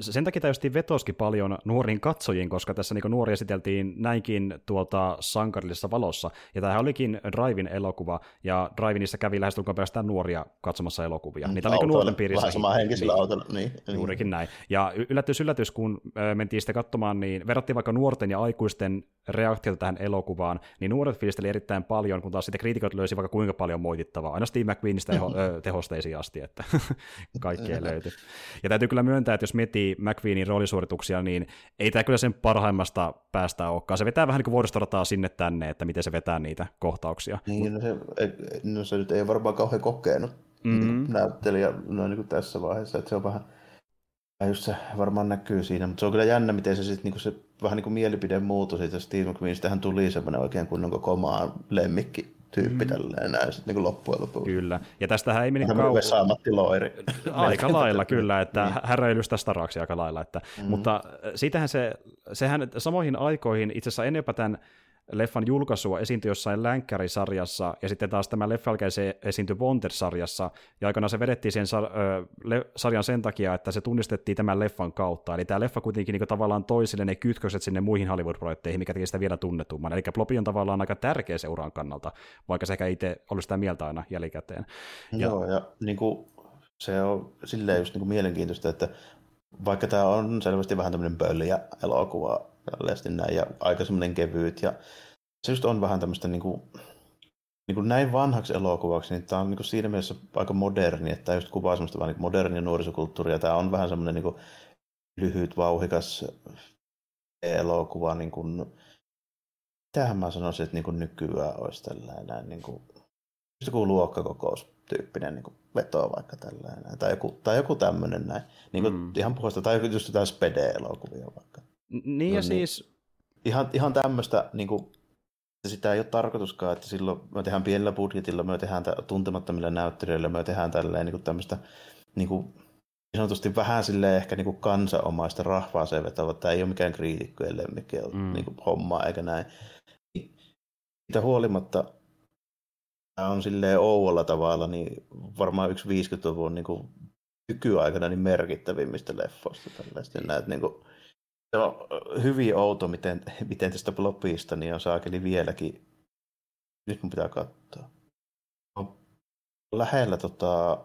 sen takia tietysti vetoski paljon nuoriin katsojiin, koska tässä niin nuoria esiteltiin näinkin tuota sankarillisessa valossa. Ja tämähän olikin Drivein elokuva, ja Driveissa kävi lähestulkoon pelkästään nuoria katsomassa elokuvia. Niitä on niin nuorten piirissä. Vähän sama henkisellä niin, autolla. Niin, niin. Juurikin näin. Ja yllätys, yllätys, kun mentiin sitä katsomaan, niin verrattiin vaikka nuorten ja aikuisten reaktiota tähän elokuvaan, niin nuoret fiilisteli erittäin paljon, kun taas sitten kriitikot löysi vaikka kuinka paljon moitittavaa. Aina Steve McQueenista tehosteisiin asti, että kaikkea löytyi. Ja täytyy kyllä myöntää, että jos miettii McQueenin roolisuorituksia, niin ei tämä kyllä sen parhaimmasta päästä olekaan. Se vetää vähän niin kuin vuoristorataa sinne tänne, että miten se vetää niitä kohtauksia. Niin, no se, no se nyt ei varmaan kauhean kokenut mm-hmm. näyttelijä no, niin kuin tässä vaiheessa, että se on vähän just se varmaan näkyy siinä, mutta se on kyllä jännä, miten se sitten niinku se vähän niin kuin mielipide muuttui siitä Steve McQueenistähän tuli semmoinen oikein kunnon koko maan lemmikki tyyppi mm. tälleen näin sitten niin loppujen lopuksi. Kyllä, ja tästähän ei meni kauan. Vesa-Matti Loiri. aika lailla kyllä, että niin. hän röilystä staraksi aika lailla. Että, mm. Mutta siitähän se, sehän samoihin aikoihin, itse asiassa ennenpä tämän leffan julkaisua esiintyi jossain länkkärisarjassa, ja sitten taas tämä leffa jälkeen se esiintyi Wonder-sarjassa, ja aikana se vedettiin sen sar- ö, le- sarjan sen takia, että se tunnistettiin tämän leffan kautta. Eli tämä leffa kuitenkin niin tavallaan toisille ne kytkökset sinne muihin Hollywood-projekteihin, mikä teki sitä vielä tunnetumman. Eli Plopi on tavallaan aika tärkeä seuran kannalta, vaikka se ehkä itse oli sitä mieltä aina jälkikäteen. Ja... Joo, ja niin kuin, se on silleen just niin kuin mielenkiintoista, että vaikka tämä on selvästi vähän tämmöinen pölliä elokuva, näin, ja aika semmoinen kevyt, ja se just on vähän tämmöistä niin kuin, niin kuin näin vanhaksi elokuvaksi, niin tämä on niin kuin siinä mielessä aika moderni, että tämä just kuvaa semmoista vähän niin modernia nuorisokulttuuria. Tämä on vähän semmoinen niin kuin lyhyt, vauhikas elokuva, niin kuin, mitähän mä sanoisin, että niin kuin nykyään olisi tällainen niin kuin, joku luokkakokoustyyppinen niin kuin veto vaikka tällainen, tai joku, tai joku tämmöinen näin. Niin kuin, mm. Ihan puhuista, tai just jotain spede-elokuvia vaikka. Niin ja no, siis... Niin, ihan, ihan tämmöistä niin kuin, sitä ei ole tarkoituskaan, että silloin me tehdään pienellä budjetilla, me tehdään tuntemattomilla näyttelijöillä, me tehdään tälleen niin kuin tämmöistä niin kuin, niin sanotusti vähän silleen ehkä niin kuin kansanomaista rahvaaseen vetävä. Tämä ei ole mikään kriitikkojen lemmikki mm. niin kuin hommaa eikä näin. Siitä huolimatta tämä on silleen ouolla tavalla niin varmaan yksi 50-luvun niin kuin nykyaikana niin merkittävimmistä leffoista. Tällaista. Näet, niin kuin, se on hyvin outo, miten, miten tästä blopista niin on saakeli vieläkin. Nyt mun pitää katsoa. On lähellä tota,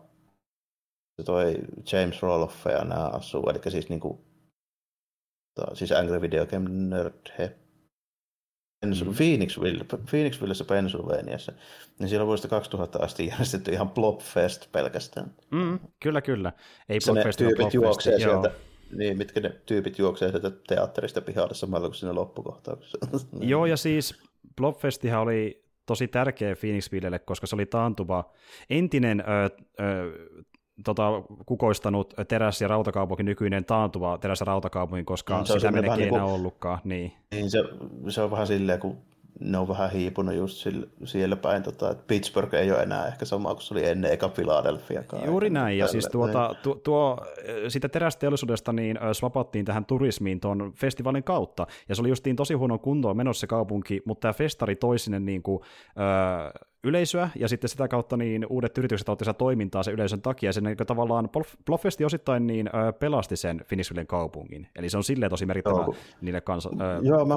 toi James Roloff ja nämä asuu, eli siis niinku, tota, siis Angry Video Game Nerd he, mm. Phoenixville, Phoenixvillessä Pennsylvaniassa, niin siellä on vuodesta 2000 asti järjestetty ihan Blobfest pelkästään. Mm, kyllä, kyllä. Ei Blobfest, tyypit juoksee sieltä niin, mitkä ne tyypit juoksee sieltä teatterista pihalle samalla kuin siinä loppukohtauksessa. Joo, ja siis Blobfestihan oli tosi tärkeä Phoenixvillelle, koska se oli taantuva entinen ö, ö, tota, kukoistanut teräs- ja rautakaupunki, nykyinen taantuva teräs- ja rautakaupunki, koska niin, sitä melkein ei enää niin kuin, ollutkaan. Niin. niin se, se on vähän silleen, kun ne on vähän hiipunut just sille, siellä päin, tota, että Pittsburgh ei ole enää ehkä sama kuin se oli ennen eka Philadelphia. Juuri näin, ja siis tuota, tuo, tuo, sitä terästeollisuudesta niin swapattiin tähän turismiin tuon festivaalin kautta, ja se oli justiin tosi huono kuntoa menossa se kaupunki, mutta tämä festari toi sinne niin kuin, öö, yleisöä, ja sitten sitä kautta niin uudet yritykset otti toimintaa sen yleisön takia, ja se niin tavallaan Ploffesti osittain niin, ö, pelasti sen Finishvillen kaupungin, eli se on silleen tosi merkittävä Joo, niille kansa, ö, Joo, mä,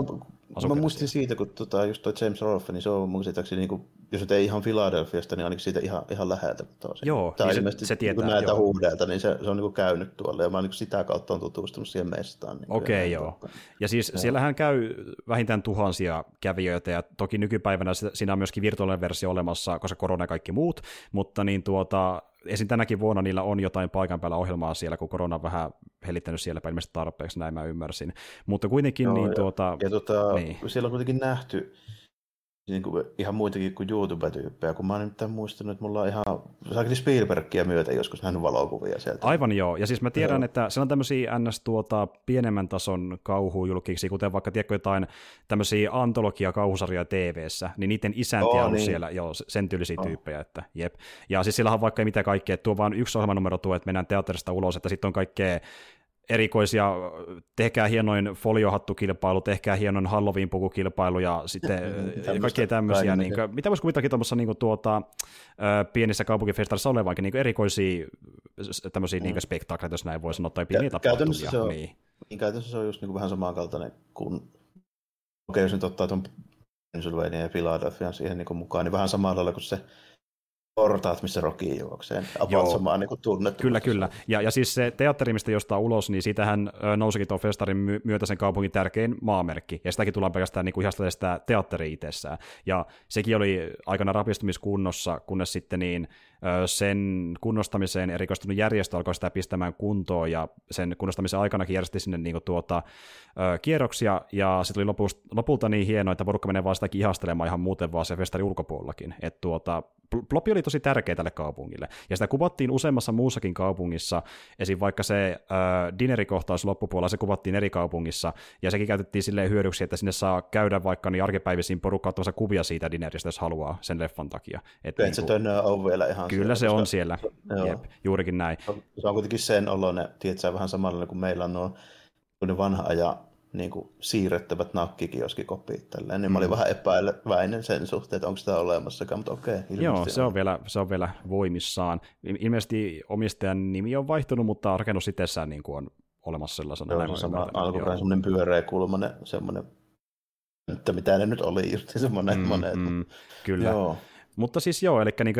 mä muistin siitä, kun tota, just toi James Rolfe, niin se on mun käsittääkseni niin jos nyt ei ihan Philadelphiasta, niin ainakin siitä ihan, ihan läheltä. Tosi. Joo, tai niin se, se tietää. Kun näitä joo. huudelta, niin se, se on niin käynyt tuolla, ja mä niin sitä kautta on tutustunut siihen mestaan. Niin Okei, okay, joo. Ja siis joo. siellähän käy vähintään tuhansia kävijöitä, ja toki nykypäivänä siinä on myöskin virtuaalinen versio olemassa, koska korona ja kaikki muut, mutta niin tuota, esim. tänäkin vuonna niillä on jotain paikan päällä ohjelmaa siellä, kun korona on vähän helittänyt siellä ilmeisesti tarpeeksi, näin mä ymmärsin. Mutta kuitenkin Joo, niin ja, tuota... Ja tuota, niin. siellä on kuitenkin nähty niin kuin ihan muitakin kuin YouTube-tyyppejä, kun mä oon nimittäin muistanut, että mulla on ihan saakin Spielbergia myötä joskus nähnyt valokuvia sieltä. Aivan joo, ja siis mä tiedän, joo. että siellä on tämmöisiä ns. Tuota, pienemmän tason kauhujulkiksi, kuten vaikka tiedätkö jotain tämmöisiä antologia kauhusarjoja TV-ssä, niin niiden isäntiä oh, on niin. siellä, joo, sen tyylisiä oh. tyyppejä, että jep. Ja siis sillä on vaikka mitä kaikkea, että tuo vaan yksi ohjelmanumero tuo, että mennään teatterista ulos, että sitten on kaikkea erikoisia, tehkää hienoin foliohattukilpailu, tehkää hienoin Halloween-pukukilpailu ja sitten kaikkea tämmöisiä. Niin kuin, mitä voisi kuvitella tuommoissa niin tuota, pienissä kaupunkifestarissa olevankin niin erikoisia tämmöisiä mm. niin spektaakleita, jos näin voi sanoa, tai pieniä tapahtumia. Käytännössä se on, niin. Niin, käytännössä se on just niin kuin vähän samankaltainen kuin, okei okay, jos nyt ottaa tuon Pennsylvania ja Philadelphia siihen niin mukaan, niin vähän samalla lailla kuin se portaat, missä Rocky juoksee. About samaa niin kuin tunnettu. Kyllä, kyllä. Ja, ja siis se teatteri, mistä jostaa ulos, niin siitähän nousikin tuon festarin myötä sen kaupungin tärkein maamerkki. Ja sitäkin tullaan pelkästään niin kuin sitä teatteri itsessään. Ja sekin oli aikana rapistumiskunnossa, kunnes sitten niin sen kunnostamiseen erikoistunut järjestö alkoi sitä pistämään kuntoon, ja sen kunnostamisen aikanakin järjesti sinne niin kuin tuota, kierroksia, ja se tuli lopulta niin hienoa, että porukka menee vaan sitäkin ihastelemaan ihan muuten vaan se festari ulkopuolellakin. Että tuota, Plopi oli tosi tärkeä tälle kaupungille, ja sitä kuvattiin useammassa muussakin kaupungissa, esim. vaikka se äh, dinerikohtaus loppupuolella, se kuvattiin eri kaupungissa, ja sekin käytettiin silleen hyödyksi, että sinne saa käydä vaikka niin arkipäivisiin porukkaa kuvia siitä dineristä, jos haluaa sen leffan takia. Et niin kuin... se on vielä ihan Kyllä siellä, se on siellä, joo. Jep, juurikin näin. Se on kuitenkin sen oloinen, tiedätkö, vähän samalla kuin meillä on nuo ne vanha ajan niin kuin siirrettävät nakkikioskikopit. Tälleen, niin mä olin mm. vähän epäileväinen sen suhteen, että onko sitä olemassakaan, mutta okei. Joo, se on, vielä, se on vielä voimissaan. Ilmeisesti omistajan nimi on vaihtunut, mutta rakennus itsessään niin kuin on olemassa sellaisena. Joo, se on sama alkuperäinen semmoinen pyöreä kulmanen, semmoinen, että mitä ne nyt oli, just semmoinen mm, monet. Mm, kyllä. Joo. Mutta siis joo, eli niin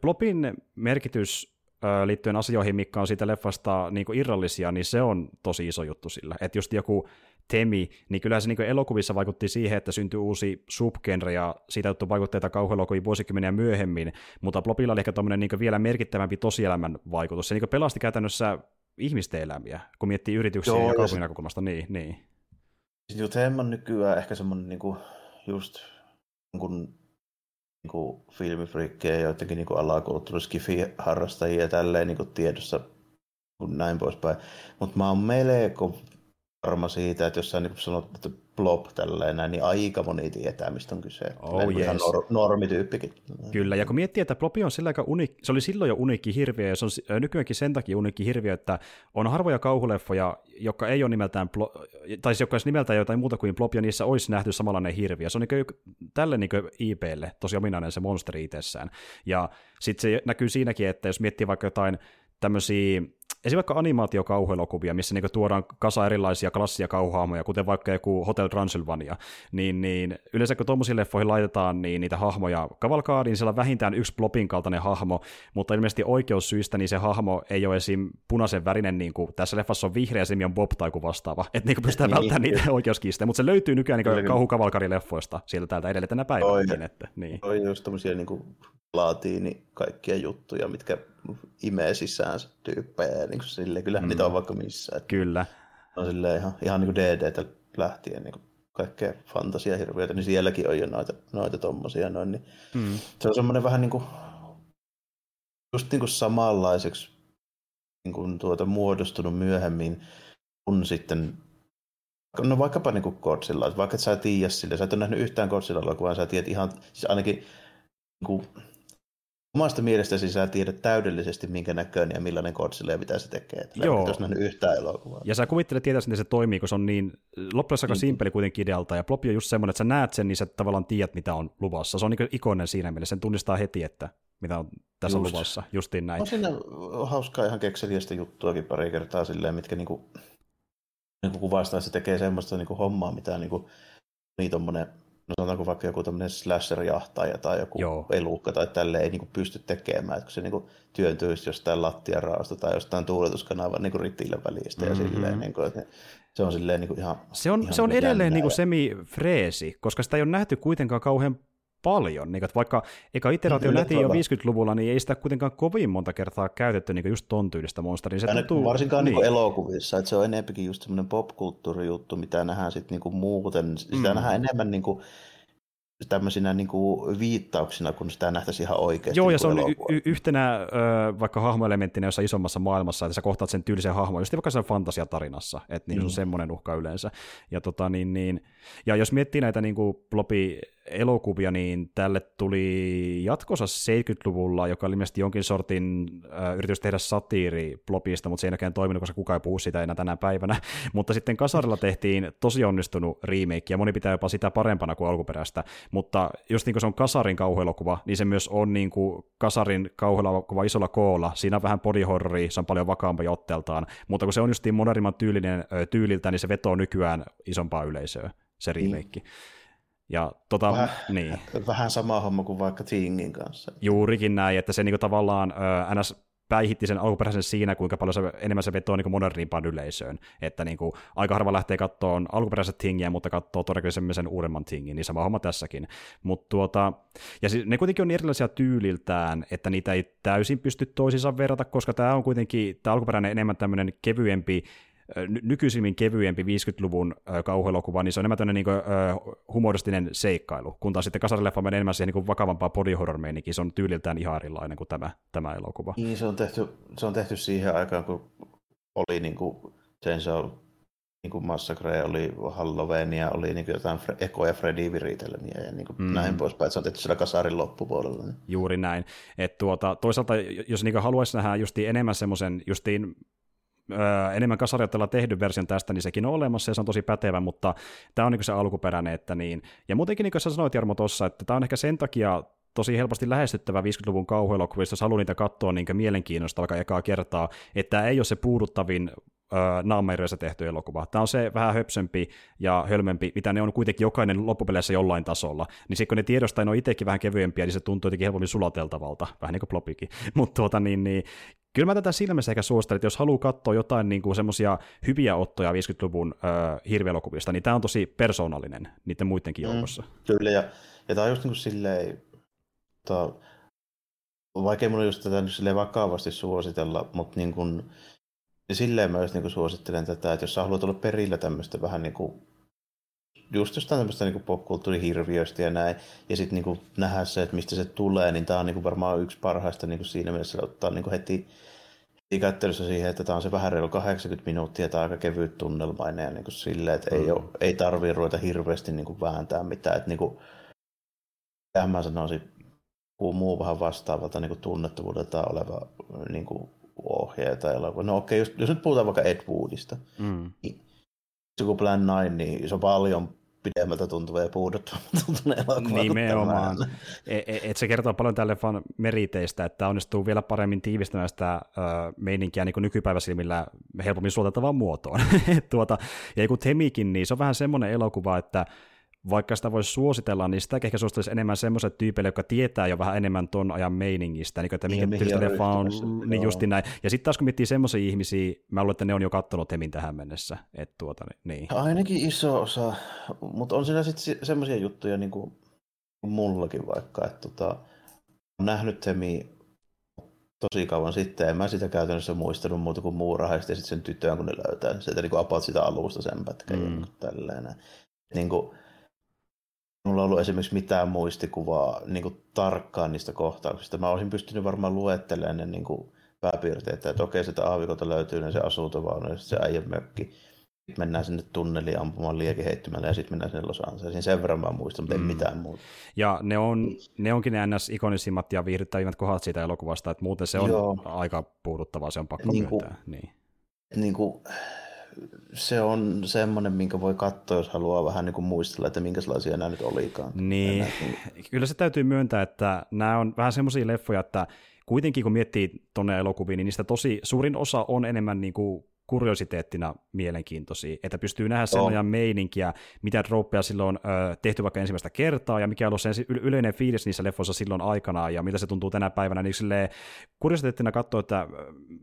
Plopin merkitys liittyen asioihin, mikä on siitä leffasta niin irrallisia, niin se on tosi iso juttu sillä. Että just joku Temi, niin kyllä se niin elokuvissa vaikutti siihen, että syntyi uusi subgenre ja siitä juttu vaikutteita kauhuelokuvia vuosikymmeniä myöhemmin, mutta Plopilla oli ehkä niin vielä merkittävämpi tosielämän vaikutus. Se niin pelasti käytännössä ihmisten elämiä, kun miettii yrityksiä Joo, ja kaupungin näkökulmasta. Niin, niin. Sitten on nykyään ehkä semmoinen niin kuin just kun niin filmifriikkejä, joidenkin niin alakulttuuriskifi-harrastajia ja tälleen niin kuin tiedossa kuin näin poispäin. Mutta mä oon melko varma siitä, että jos sä niin sanot, että blob tälleen näin, niin aika moni tietää, mistä on kyse. Oh, yes. nor- normityyppikin. Kyllä, ja kun miettii, että blobi on sillä aika unik- se oli silloin jo uniikki hirviö, ja se on nykyäänkin sen takia uniikki hirviö, että on harvoja kauhuleffoja, jotka ei ole nimeltään, blo- tai siis jotka olisi nimeltään jotain muuta kuin blob, ja niissä olisi nähty samanlainen hirviö. Se on niin tälle niin IPlle tosi ominainen se monsteri itsessään. Ja sitten se näkyy siinäkin, että jos miettii vaikka jotain tämmöisiä esimerkiksi vaikka animaatiokauhuelokuvia, missä niinku tuodaan kasa erilaisia klassia kauhahmoja, kuten vaikka joku Hotel Transylvania, niin, niin yleensä kun tuommoisiin leffoihin laitetaan niin niitä hahmoja kavalkaadiin, niin siellä on vähintään yksi plopin kaltainen hahmo, mutta ilmeisesti oikeussyistä niin se hahmo ei ole esim. punaisen värinen, niin kuin tässä leffassa on vihreä, se on Bob tai vastaava, että niin pystytään niin, välttämään niitä oikeuskiistejä, mutta se löytyy nykyään niin kauhukavalkarileffoista sieltä täältä edelleen tänä päivänä. Että, niin. On just tämmöisiä niin kuin laatiini kaikkia juttuja, mitkä imee sisään tyyppejä. Niin kuin sille, kyllähän mm. niitä on vaikka missä. Että Kyllä. On silleen ihan, ihan niin kuin DDtä lähtien niin kuin kaikkea fantasiahirviöitä, niin sielläkin on jo noita, noita tommosia. Noin, niin mm. Se on semmoinen vähän niin kuin, just niin kuin samanlaiseksi niin kuin tuota, muodostunut myöhemmin, kun sitten No vaikkapa niin Godzilla, vaikka et sä tiedä sille, sä et ole nähnyt yhtään Godzilla-elokuvaa, sä tiedät ihan, siis ainakin niin kuin, omasta mielestäsi sä tiedät täydellisesti, minkä näköinen ja millainen Godzilla ja mitä se tekee. Että Joo. Jos nähnyt yhtään elokuvaa. Ja sä kuvittelet tietää, miten se toimii, kun se on niin loppujen aika mm. simpeli kuitenkin idealta. Ja Plopi on just semmoinen, että sä näet sen, niin sä tavallaan tiedät, mitä on luvassa. Se on niin ikoinen siinä mielessä, sen tunnistaa heti, että mitä on tässä just. luvassa. Justiin näin. On siinä hauskaa ihan kekseliästä juttuakin pari kertaa silleen, mitkä niinku, niinku kuvastaa, että se tekee semmoista niinku hommaa, mitä niinku, niin tommonen no sanotaanko vaikka joku tämmöinen slasher-jahtaaja tai joku Joo. elukka tai tälle ei niin pysty tekemään, että kun se niin työntyisi jostain lattiaraasta tai jostain tuuletuskanavan niin ritille välistä mm-hmm. ja silleen, niin kuin, että se on silleen niin kuin ihan Se on, ihan se on edelleen niin kuin semi-freesi, koska sitä ei ole nähty kuitenkaan kauhean paljon. Niin, että vaikka eka iteraatio nähtiin jo 50-luvulla, niin ei sitä kuitenkaan kovin monta kertaa käytetty niin just ton tyylistä monsteria. Se tuntuu, varsinkaan niin. Niin elokuvissa, että se on enemmänkin just semmoinen popkulttuurijuttu, mitä nähdään sitten niin muuten. Sitä mm. nähdään enemmän niin kuin tämmöisinä niin kuin viittauksina, kun sitä nähtäisiin ihan oikeasti. Joo, ja niin se on y- y- yhtenä ö, vaikka hahmoelementtinä jossain isommassa maailmassa, että sä kohtaat sen tyylisen hahmon, just vaikka sen fantasiatarinassa, että niin mm. se on semmoinen uhka yleensä. Ja, tota, niin, niin, ja jos miettii näitä niin kuin Blobi elokuvia, niin tälle tuli jatkossa 70-luvulla, joka oli ilmeisesti jonkin sortin äh, yritys tehdä satiiri Blobista, mutta se ei näkään toiminut, koska kukaan ei puhu sitä enää tänä päivänä. mutta sitten Kasarilla tehtiin tosi onnistunut remake, ja moni pitää jopa sitä parempana kuin alkuperäistä. Mutta just niin kuin se on Kasarin kauhuelokuva, niin se myös on niin kuin Kasarin kauhuelokuva isolla koolla. Siinä on vähän body horrori, se on paljon vakaampi otteltaan, mutta kun se on justiin modernimman tyylinen, tyyliltä, niin se vetoo nykyään isompaa yleisöä, se remake. Niin. Ja tota, vähän, niin. vähän sama homma kuin vaikka Tingin kanssa. Juurikin näin, että se niinku tavallaan ö, NS päihitti sen alkuperäisen siinä, kuinka paljon se, enemmän se vetoo niin modernimpaan yleisöön. Että niin kuin, aika harva lähtee kattoon alkuperäiset tingiä, mutta katsoo todennäköisesti sen uudemman tingin, niin sama homma tässäkin. Mut tuota, ja siis, ne kuitenkin on erilaisia tyyliltään, että niitä ei täysin pysty toisiinsa verrata, koska tämä on kuitenkin, tämä alkuperäinen enemmän tämmöinen kevyempi nykyisimmin kevyempi 50-luvun kauhuelokuva, niin se on enemmän tämmöinen niin humoristinen seikkailu, kun taas sitten kasarileffa menee enemmän siihen niin vakavampaa body horror meininkiin, se on tyyliltään ihan erilainen kuin tämä, tämä elokuva. Niin, se on tehty, se on tehty siihen aikaan, kun oli niin kuin Chainsaw niin kuin Massacre, oli Halloweenia, oli niin kuin jotain Eko ja Freddy viritelmiä ja niin kuin mm. näin poispäin. Se on tehty siellä kasarin loppupuolella. Niin. Juuri näin. Et tuota, toisaalta, jos niin haluaisi nähdä justiin enemmän semmoisen justiin öö, enemmän kasariotella tehdyn version tästä, niin sekin on olemassa ja se on tosi pätevä, mutta tämä on niin se alkuperäinen, että niin. Ja muutenkin, niin kuin sä sanoit Jarmo tuossa, että tämä on ehkä sen takia tosi helposti lähestyttävä 50-luvun kauhuelokuvista, jos haluaa niitä katsoa niin mielenkiinnosta alkaa ekaa kertaa, että ei ole se puuduttavin naammeiriössä tehty elokuva. Tämä on se vähän höpsempi ja hölmempi, mitä ne on kuitenkin jokainen loppupeleissä jollain tasolla. Niin sitten kun ne tiedostaa, ne on itsekin vähän kevyempiä, niin se tuntuu jotenkin helpommin sulateltavalta, vähän niin kuin Plopikin. Mutta tuota, niin, niin, kyllä mä tätä silmässä ehkä suosittelen, että jos haluaa katsoa jotain niin kuin semmoisia hyviä ottoja 50-luvun äh, hirvielokuvista, niin tämä on tosi persoonallinen niiden muidenkin mm, joukossa. Mm, kyllä, ja, ja tämä on just niin kuin silleen, to, vaikea mun just tätä nyt vakavasti suositella, mutta niin kuin, silleen mä just niin kuin suosittelen tätä, että jos sä haluat olla perillä tämmöistä vähän niin kuin just jostain tämmöistä niin popkulttuurihirviöistä ja näin, ja sitten niin nähdä se, että mistä se tulee, niin tämä on niin varmaan yksi parhaista niin siinä mielessä ottaa niin heti, heti kättelyssä siihen, että tämä on se vähän reilu 80 minuuttia, tämä aika kevyt tunnelmainen ja niin kuin silleen, että mm. ei, ole, ei tarvitse ruveta hirveästi niin kuin vääntää mitään, että niin kuin, mä sanoisin, kuin muu vähän vastaavalta niin tunnettavuudelta oleva niin kuin ohjaaja tai elokuva. No okei, okay, jos, jos nyt puhutaan vaikka Ed Woodista, mm. niin joku Plan 9, niin se on paljon pidemmältä tuntuva ja tuntunut elokuva Nimenomaan. Et, e, et se kertoo paljon tälle fan meriteistä, että onnistuu vielä paremmin tiivistämään sitä meininkiä niin nykypäiväsilmillä helpommin suotettavaan muotoon. tuota, ja joku Temikin, niin se on vähän semmoinen elokuva, että vaikka sitä voisi suositella, niin sitä ehkä suosittelisi enemmän semmoiset tyypeille, jotka tietää jo vähän enemmän ton ajan meiningistä, niin että mikä tyylistä leffa on, niin justi näin. Ja sitten taas kun miettii semmoisia ihmisiä, mä luulen, että ne on jo kattonut Hemin tähän mennessä. Et tuota, niin. Ainakin iso osa, mutta on siinä sitten semmoisia juttuja niin kuin mullakin vaikka, että tota, on nähnyt Hemi tosi kauan sitten, en mä sitä käytännössä muistanut muuta kuin muurahaista ja sitten sen tyttöön, kun ne löytää sieltä niin kuin sitä alusta sen pätkän mm. ja tälleen. Niin kuin, mulla ollut esimerkiksi mitään muistikuvaa niin kuin tarkkaan niistä kohtauksista. Mä olisin pystynyt varmaan luettelemaan ne niin kuin pääpiirteitä, että okei, sitä aavikolta löytyy ne se asuntovaunu ja se äijän mökki. Sitten mennään sinne tunneliin ampumaan liekeheittymällä ja sitten mennään sinne Los Angelesin. Sen verran mä muistan, mutta mm. ei mitään muuta. Ja ne, on, ne onkin ne ns-ikonisimmat ja viihdyttävimmät kohdat siitä elokuvasta, että muuten se on Joo. aika puuduttavaa, se on pakko niin kuin, myöntää. Niin. Niin kuin, se on semmoinen, minkä voi katsoa, jos haluaa vähän niin kuin muistella, että minkälaisia nämä nyt olikaan. Niin, kyllä se täytyy myöntää, että nämä on vähän semmoisia leffoja, että kuitenkin kun miettii tuonne elokuviin, niin niistä tosi suurin osa on enemmän niin kuin kuriositeettina mielenkiintoisia, että pystyy nähdä sen ajan meininkiä, mitä droppeja silloin ö, tehty vaikka ensimmäistä kertaa, ja mikä on ollut sen yleinen fiilis niissä leffoissa silloin aikanaan, ja mitä se tuntuu tänä päivänä, niin silleen kuriositeettina katsoa, että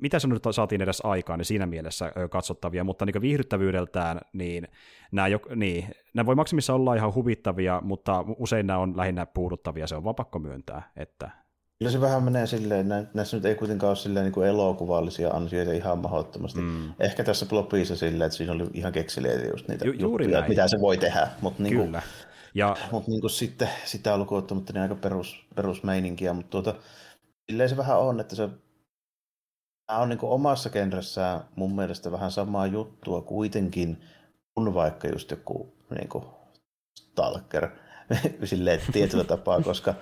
mitä se nyt saatiin edes aikaan, niin siinä mielessä ö, katsottavia, mutta niin viihdyttävyydeltään, niin nämä, jo, niin, nämä voi maksimissa olla ihan huvittavia, mutta usein nämä on lähinnä puuduttavia, se on vaan pakko myöntää, että Kyllä se vähän menee silleen, näissä nyt ei kuitenkaan ole silleen niin kuin elokuvallisia ansioita ihan mahdottomasti. Mm. Ehkä tässä Plopissa silleen, että siinä oli ihan keksiliä just niitä Ju- juuri juttuja, mitä se voi tehdä. Mutta niin. Kuin, ja... Mutta niin kuin sitten sitä lukuun ottamatta niin aika perus, perusmeininkiä, mutta tuota, silleen se vähän on, että se Tämä on niin kuin omassa genressään mun mielestä vähän samaa juttua kuitenkin, kun vaikka just joku niin kuin Stalker silleen tietyllä tapaa, koska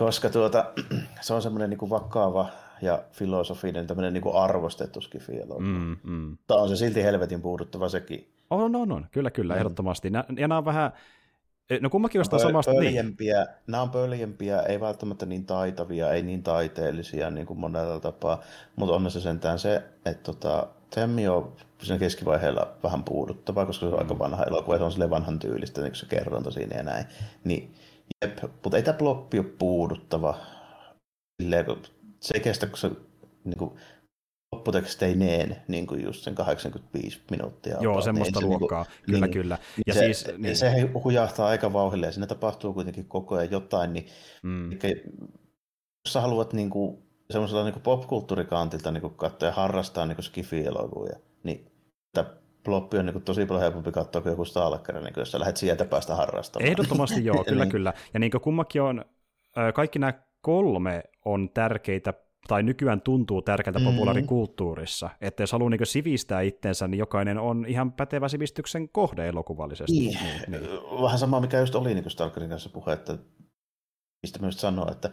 koska tuota, se on semmoinen niin vakava ja filosofinen, tämmöinen niin arvostettu skifi mm, mm. on se silti helvetin puuduttava sekin. On, on, on. Kyllä, kyllä, mm. ehdottomasti. Ja nämä on vähän, no kummakin jostain samasta. Pöljempiä, niin. Nämä on pöljempiä, ei välttämättä niin taitavia, ei niin taiteellisia niin kuin monella tapaa, mutta on se sentään se, että tota, Temmi on sen keskivaiheella vähän puuduttava, koska se on mm. aika vanha elokuva, se on sille vanhan tyylistä, niin kuin se kerronta siinä ja näin. Niin Jep, mutta ei tämä ploppi ole puuduttava. Silleen, se ei kestä, kun se niin kuin, lopputeksteineen niin kuin just sen 85 minuuttia. Joo, ottaa, semmoista niin luokkaa, niin, kyllä niin, kyllä. Ja se, siis, niin. se hujahtaa aika vauhille ja siinä tapahtuu kuitenkin koko ajan jotain, niin mm. eli, jos sä haluat niin kuin, semmoisella niin popkulttuurikantilta niin katsoa ja harrastaa niin skifi-elokuvia, niin Ploppi on niin tosi paljon helpompi katsoa kuin joku Stalker, niin jos sä lähdet sieltä päästä harrastamaan. Ehdottomasti joo, kyllä niin. kyllä. Ja niin kummakin on, kaikki nämä kolme on tärkeitä tai nykyään tuntuu tärkeältä mm-hmm. populaarikulttuurissa, että jos haluaa niin sivistää itsensä, niin jokainen on ihan pätevä sivistyksen kohde elokuvallisesti. Niin. Niin, niin. Vähän sama, mikä just oli niin Stalkerin kanssa puhe, että mistä myös sanoa, että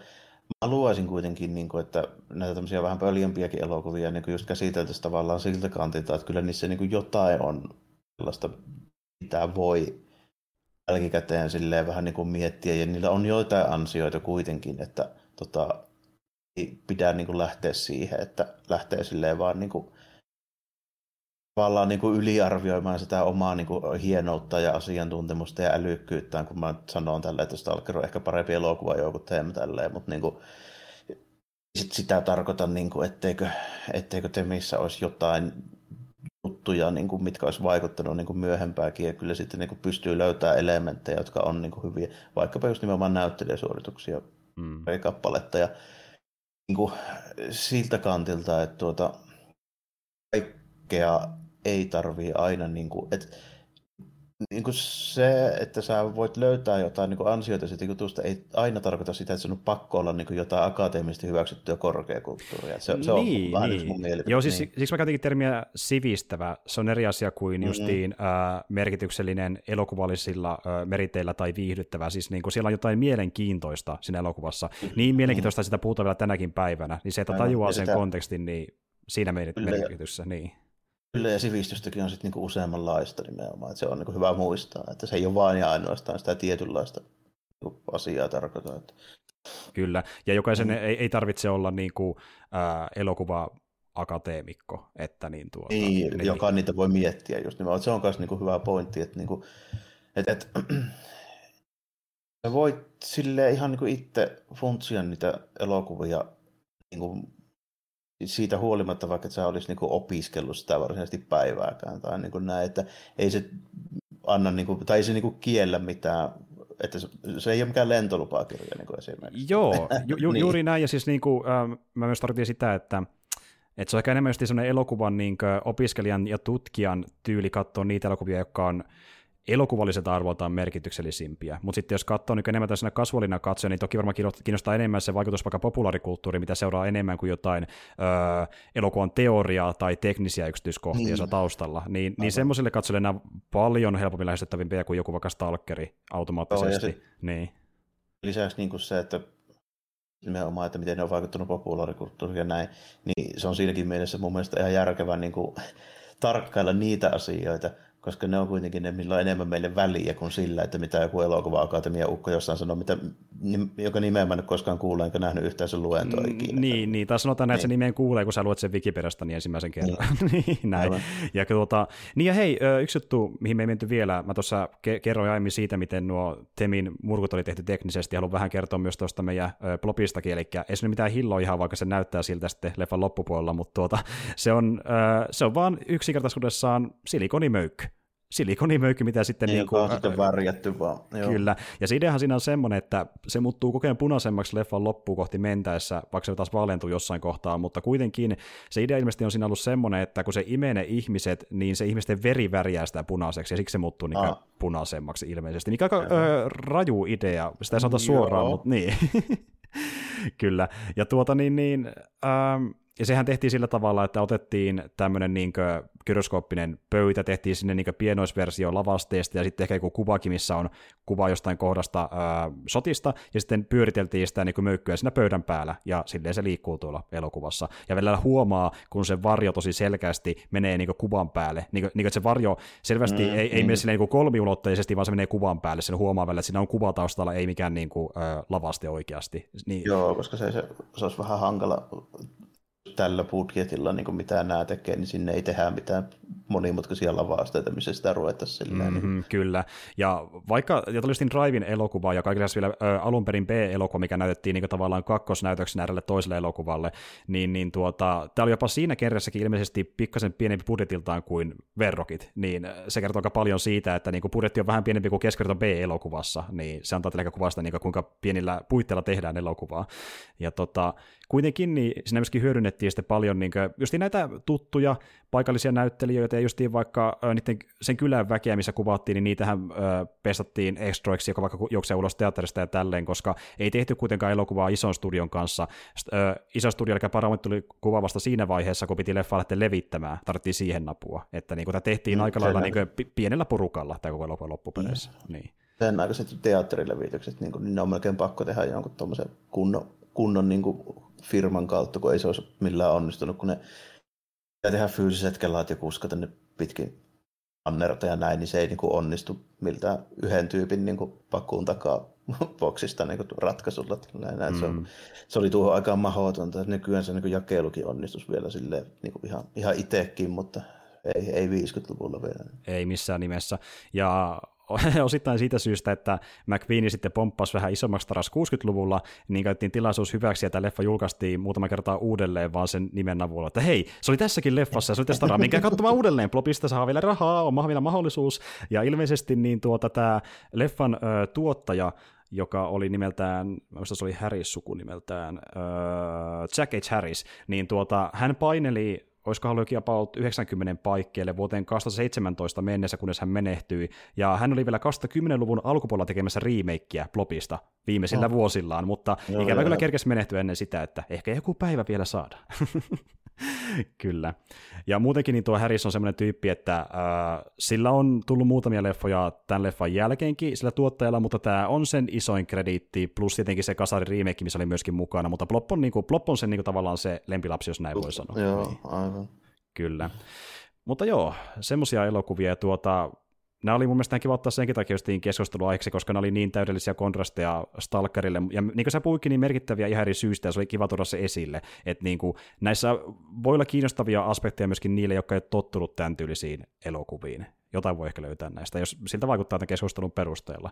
haluaisin kuitenkin, niin kuin, että näitä tämmöisiä vähän pöljempiäkin elokuvia niin kuin just käsiteltäisiin tavallaan siltä kantilta, että kyllä niissä niin kuin jotain on sellaista, mitä voi jälkikäteen silleen vähän niin kuin miettiä, ja niillä on joitain ansioita kuitenkin, että tota, ei pidä niin kuin lähteä siihen, että lähtee silleen vaan niin kuin tavallaan niin kuin yliarvioimaan sitä omaa niin kuin hienoutta ja asiantuntemusta ja älykkyyttään, kun mä sanon tällä, että Stalker on ehkä parempi elokuva joku teemme tälleen, mutta niin kuin, sit sitä tarkoitan, niin kuin, etteikö, etteikö Temissä olisi jotain juttuja, niin kuin, mitkä olisi vaikuttanut niin kuin myöhempääkin, ja kyllä sitten niin kuin pystyy löytämään elementtejä, jotka on niin kuin hyviä, vaikkapa just nimenomaan näyttelijäsuorituksia, mm. kappaletta, ja niin kuin, siltä kantilta, että tuota, kaikkea ei tarvii aina, niin kuin, että niin kuin se, että sä voit löytää jotain niin kuin ansioita siitä jutusta, ei aina tarkoita sitä, että se on pakko olla niin kuin jotain akateemisesti hyväksyttyä korkeakulttuuria. Se, se niin, on vähän niin. mun mielipide. Joo, siis, niin. siksi mä käytinkin termiä sivistävä. Se on eri asia kuin mm-hmm. justiin äh, merkityksellinen elokuvallisilla äh, meriteillä tai viihdyttävä. Siis niin kuin siellä on jotain mielenkiintoista siinä elokuvassa. Mm-hmm. Niin mielenkiintoista, että sitä puhutaan vielä tänäkin päivänä. Niin se, että tajuaa sen sitä... kontekstin, niin siinä merkityssä. Niin. Kyllä, ja sivistystäkin on sitten niinku useammanlaista nimenomaan. Että se on niinku hyvä muistaa, että se ei ole vain ja ainoastaan sitä tietynlaista niinku asiaa tarkoita. Että... Kyllä, ja jokaisen mm. ei, ei tarvitse olla niinku, äh, elokuva akateemikko, että niin tuota... Niin, niin, joka niitä voi miettiä just nimenomaan. Se on myös niinku hyvä pointti, että niinku, et, et, voit sille ihan niinku itse funtsia niitä elokuvia niinku siitä huolimatta, vaikka sä olisi niin opiskellut sitä varsinaisesti päivääkään tai niin näin, että ei se anna, niin kuin, tai ei se niin kuin kiellä mitään että se, se ei ole mikään lentolupakirja niin kuin esimerkiksi. Joo, ju, ju, niin. juuri näin, ja siis niin kuin, äh, mä myös tarkoitin sitä, että että se on ehkä enemmän just sellainen elokuvan niin opiskelijan ja tutkijan tyyli katsoa niitä elokuvia, jotka on elokuvalliset arvoltaan merkityksellisimpiä. Mutta sitten jos katsoo niin enemmän tässä kasvullina katsoja, niin toki varmaan kiinnostaa enemmän se vaikutus vaikka populaarikulttuuriin, mitä seuraa enemmän kuin jotain öö, elokuvan teoriaa tai teknisiä yksityiskohtia niin. taustalla. Niin, niin semmoisille katsojille nämä paljon helpommin lähestyttävimpiä kuin joku vaikka stalkeri automaattisesti. Oh, niin. Lisäksi niin kuin se, että nimenomaan, että miten ne on vaikuttanut populaarikulttuuriin ja näin, niin se on siinäkin mielessä mun mielestä ihan järkevää niin kuin, tarkkailla niitä asioita, koska ne on kuitenkin ne, millä on enemmän meille väliä kuin sillä, että mitä joku elokuva akatemia ukko jossain sanoo, mitä joka nimeä mä en koskaan kuule, enkä nähnyt yhtään sen luentoa mm, ikinä. Niin, niin, tai sanotaan, niin. että se nimeen kuulee, kun sä luet sen Wikipediasta niin ensimmäisen kerran. Niin, niin näin. Ja, tuota, niin ja hei, yksi juttu, mihin me ei menty vielä, mä tuossa ke- kerroin aiemmin siitä, miten nuo Temin murkut oli tehty teknisesti, haluan vähän kertoa myös tuosta meidän blogistakin, eli ei se mitään hilloa ihan, vaikka se näyttää siltä sitten leffan loppupuolella, mutta tuota, se, on, se on vaan yksinkertaisuudessaan silikonimöykky silikonimöykky, mitä sitten... Niin, kuin, on sitten värjätty vaan. Joo. Kyllä, ja se ideahan siinä on semmoinen, että se muuttuu kokeen punaisemmaksi leffan loppuun kohti mentäessä, vaikka se taas vaalentuu jossain kohtaa, mutta kuitenkin se idea ilmeisesti on siinä ollut semmoinen, että kun se imee ne ihmiset, niin se ihmisten veri värjää sitä punaiseksi, ja siksi se muuttuu niin punaisemmaksi ilmeisesti. Niin aika ö, raju idea, sitä ei sanota suoraan, mutta niin. Kyllä, ja tuota niin, niin ähm, ja sehän tehtiin sillä tavalla, että otettiin tämmöinen niin gyroskooppinen pöytä, tehtiin sinne niin pienoisversio lavasteesta ja sitten ehkä joku kuvakin, missä on kuva jostain kohdasta ää, sotista, ja sitten pyöriteltiin sitä niin möykkyä siinä pöydän päällä, ja silleen se liikkuu tuolla elokuvassa. Ja vielä huomaa, kun se varjo tosi selkeästi menee niin kuvan päälle, niin kuin, niin kuin, että se varjo selvästi mm, ei, ei mm. mene silleen niin kolmiulotteisesti, vaan se menee kuvan päälle, sen huomaa välillä, että siinä on kuva taustalla, ei mikään niin kuin, ää, lavaste oikeasti. Niin... Joo, koska se, se, se olisi vähän hankala tällä budjetilla, niin mitä nämä tekee, niin sinne ei tehdä mitään monimutkaisia lavasteita, missä sitä ruvettaisiin silleen. Mm-hmm, niin. Kyllä, ja vaikka, ja tuli Drivein elokuva, ja kaikille vielä ä, alun perin B-elokuva, mikä näytettiin niin tavallaan kakkosnäytöksen äärelle toiselle elokuvalle, niin, niin tuota, tämä oli jopa siinä kerrassakin ilmeisesti pikkasen pienempi budjetiltaan kuin Verrokit, niin se kertoo aika paljon siitä, että niin budjetti on vähän pienempi kuin keskiverto B-elokuvassa, niin se antaa teille kuvasta, niin kuinka pienillä puitteilla tehdään elokuvaa. Ja tota, kuitenkin niin siinä myöskin hyödynnettiin sitten paljon niin kuin, just näitä tuttuja paikallisia näyttelijöitä ja justiin vaikka niiden, sen kylän väkeä, missä kuvattiin, niin niitähän äh, pestattiin extroiksi, joka vaikka juoksee ulos teatterista ja tälleen, koska ei tehty kuitenkaan elokuvaa ison studion kanssa. Äh, iso studio, eli Paramount tuli kuva vasta siinä vaiheessa, kun piti leffa lähteä levittämään, tarvittiin siihen napua. Että niin kuin, tämä tehtiin mm, aika lailla niin kuin, pienellä porukalla tämä koko elokuva loppupeleissä. Mm. Niin. Sen aikaiset teatterilevitykset, niin, kuin, niin ne on melkein pakko tehdä jonkun tuommoisen kunnon, kunnon niin kuin firman kautta, kun ei se olisi millään onnistunut, kun ne tehdä fyysiset kellaat ja kuskata ne pitkin annerta ja näin, niin se ei niin kuin onnistu miltään yhden tyypin niin kuin pakuun takaa boksista niin kuin ratkaisulla. Näin, mm. se, on, se, oli tuohon aikaan mahdotonta. Nykyään se niin kuin jakelukin onnistus vielä silleen, niin kuin ihan, ihan itsekin, mutta ei, ei 50-luvulla vielä. Ei missään nimessä. Ja osittain siitä syystä, että McQueen sitten pomppasi vähän isommaksi taras 60-luvulla, niin käytettiin tilaisuus hyväksi, ja tämä leffa julkaistiin muutama kertaa uudelleen vaan sen nimen avulla, että hei, se oli tässäkin leffassa, se oli tässä taraa, minkä katsomaan uudelleen, Plopista saa vielä rahaa, on vielä mahdollisuus, ja ilmeisesti niin tuota, tämä leffan ö, tuottaja, joka oli nimeltään, mä se oli Harris sukunimeltään, öö, Jack H. Harris, niin tuota, hän paineli olisiko ollut about 90 paikkeelle vuoteen 2017 mennessä, kunnes hän menehtyi. Ja hän oli vielä 2010-luvun alkupuolella tekemässä remakeä Plopista viimeisillä oh. vuosillaan, mutta Joo, ikävä kyllä kerkesi menehtyä ennen sitä, että ehkä joku päivä vielä saada. Kyllä. Ja muutenkin niin tuo Harris on semmoinen tyyppi, että äh, sillä on tullut muutamia leffoja tämän leffan jälkeenkin sillä tuottajalla, mutta tämä on sen isoin krediitti, plus tietenkin se Kasari remake, missä oli myöskin mukana, mutta Plop on, niin kuin, Plop on sen niin kuin, tavallaan se lempilapsi, jos näin voi sanoa. Joo, niin. aivan. Kyllä. Mutta joo, semmoisia elokuvia, ja tuota, nämä oli mun mielestä kiva ottaa senkin takia justiin keskusteluaiheeksi, koska ne oli niin täydellisiä kontrasteja Stalkerille, ja niin kuin sä puhuikin, niin merkittäviä ihan eri syistä, ja se oli kiva tuoda se esille, että niin kuin, näissä voi olla kiinnostavia aspekteja myöskin niille, jotka ei ole tottunut tämän tyylisiin elokuviin. Jotain voi ehkä löytää näistä, jos siltä vaikuttaa tämän keskustelun perusteella.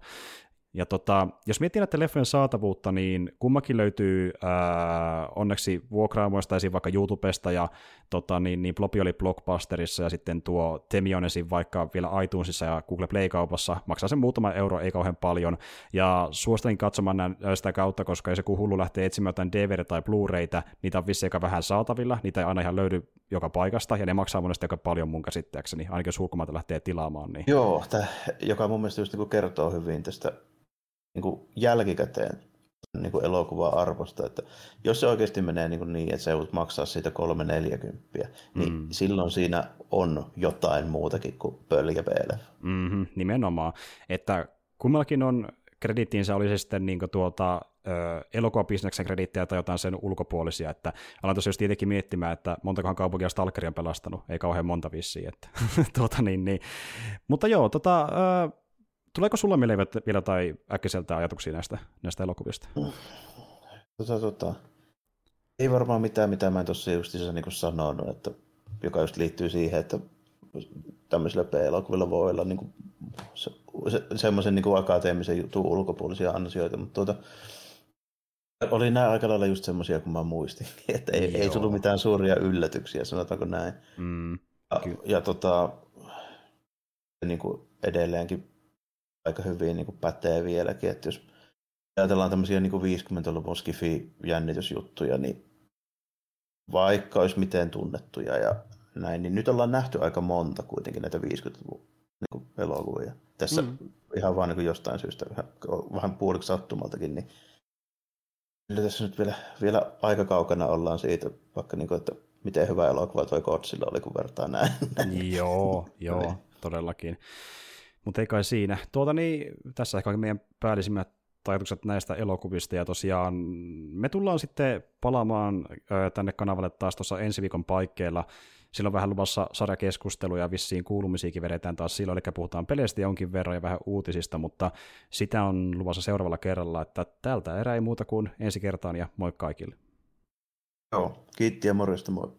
Ja tota, jos miettii näiden leffojen saatavuutta, niin kummakin löytyy ää, onneksi vuokraamoista esim. vaikka YouTubesta, ja tota, niin, niin Plopi oli Blockbusterissa, ja sitten tuo Temi on esim. vaikka vielä iTunesissa ja Google Play-kaupassa, maksaa sen muutama euro, ei kauhean paljon, ja suosittelen katsomaan nää, sitä kautta, koska jos joku hullu lähtee etsimään jotain DVD- tai Blu-rayta, niitä on vissi aika vähän saatavilla, niitä ei aina ihan löydy joka paikasta, ja ne maksaa monesti aika paljon mun käsittääkseni, ainakin jos lähtee tilaamaan. Niin... Joo, tämä, joka mun mielestä just niin kertoo hyvin tästä niin kuin jälkikäteen niin kuin elokuvaa arvosta, että jos se oikeasti menee niin, kuin niin että se joudut maksaa siitä 340, niin mm. silloin siinä on jotain muutakin kuin pölkä mm-hmm, Nimenomaan, että kummallakin on krediittiinsä oli se sitten niin tuota, elokuvabisneksen krediittejä tai jotain sen ulkopuolisia, että alan tosiaan tietenkin miettimään, että montakohan kaupunkia Stalkeria on pelastanut, ei kauhean monta vissiin, että tuota niin, niin. mutta joo, tota, tuleeko sulla mieleen vielä tai äkkiseltä ajatuksia näistä, näistä elokuvista? Tota, tota, ei varmaan mitään, mitä mä en tuossa just niin sanonut, että, joka just liittyy siihen, että tämmöisillä B-elokuvilla voi olla niin kuin, se, se, semmoisen niin kuin akateemisen jutun ulkopuolisia ansioita, mutta tuota, oli nämä aika lailla just semmoisia, kun mä muistin, että ei, ei tullut mitään suuria yllätyksiä, sanotaanko näin. Mm, ja, ja tota, niin kuin edelleenkin aika hyvin niin kuin pätee vieläkin, että jos ajatellaan tämmöisiä niin 50-luvun skifi-jännitysjuttuja, niin vaikka olisi miten tunnettuja ja näin, niin nyt ollaan nähty aika monta kuitenkin näitä 50-luvun niin elokuvia. Tässä mm. ihan vaan niin jostain syystä, vähän, vähän puoliksi sattumaltakin, niin kyllä tässä nyt vielä, vielä aika kaukana ollaan siitä, vaikka niin kuin, että miten hyvä elokuva toi Godzilla oli, kun vertaa näin. joo, joo, niin. todellakin. Mutta ei kai siinä. Tuota niin, tässä ehkä meidän päällisimmät ajatukset näistä elokuvista, ja tosiaan me tullaan sitten palaamaan tänne kanavalle taas tuossa ensi viikon paikkeilla. Silloin vähän luvassa sarjakeskusteluja ja vissiin kuulumisiakin vedetään taas silloin, eli puhutaan peleistä jonkin verran ja vähän uutisista, mutta sitä on luvassa seuraavalla kerralla, että tältä erää ei muuta kuin ensi kertaan ja moi kaikille. Joo, kiitti ja morjesta moi.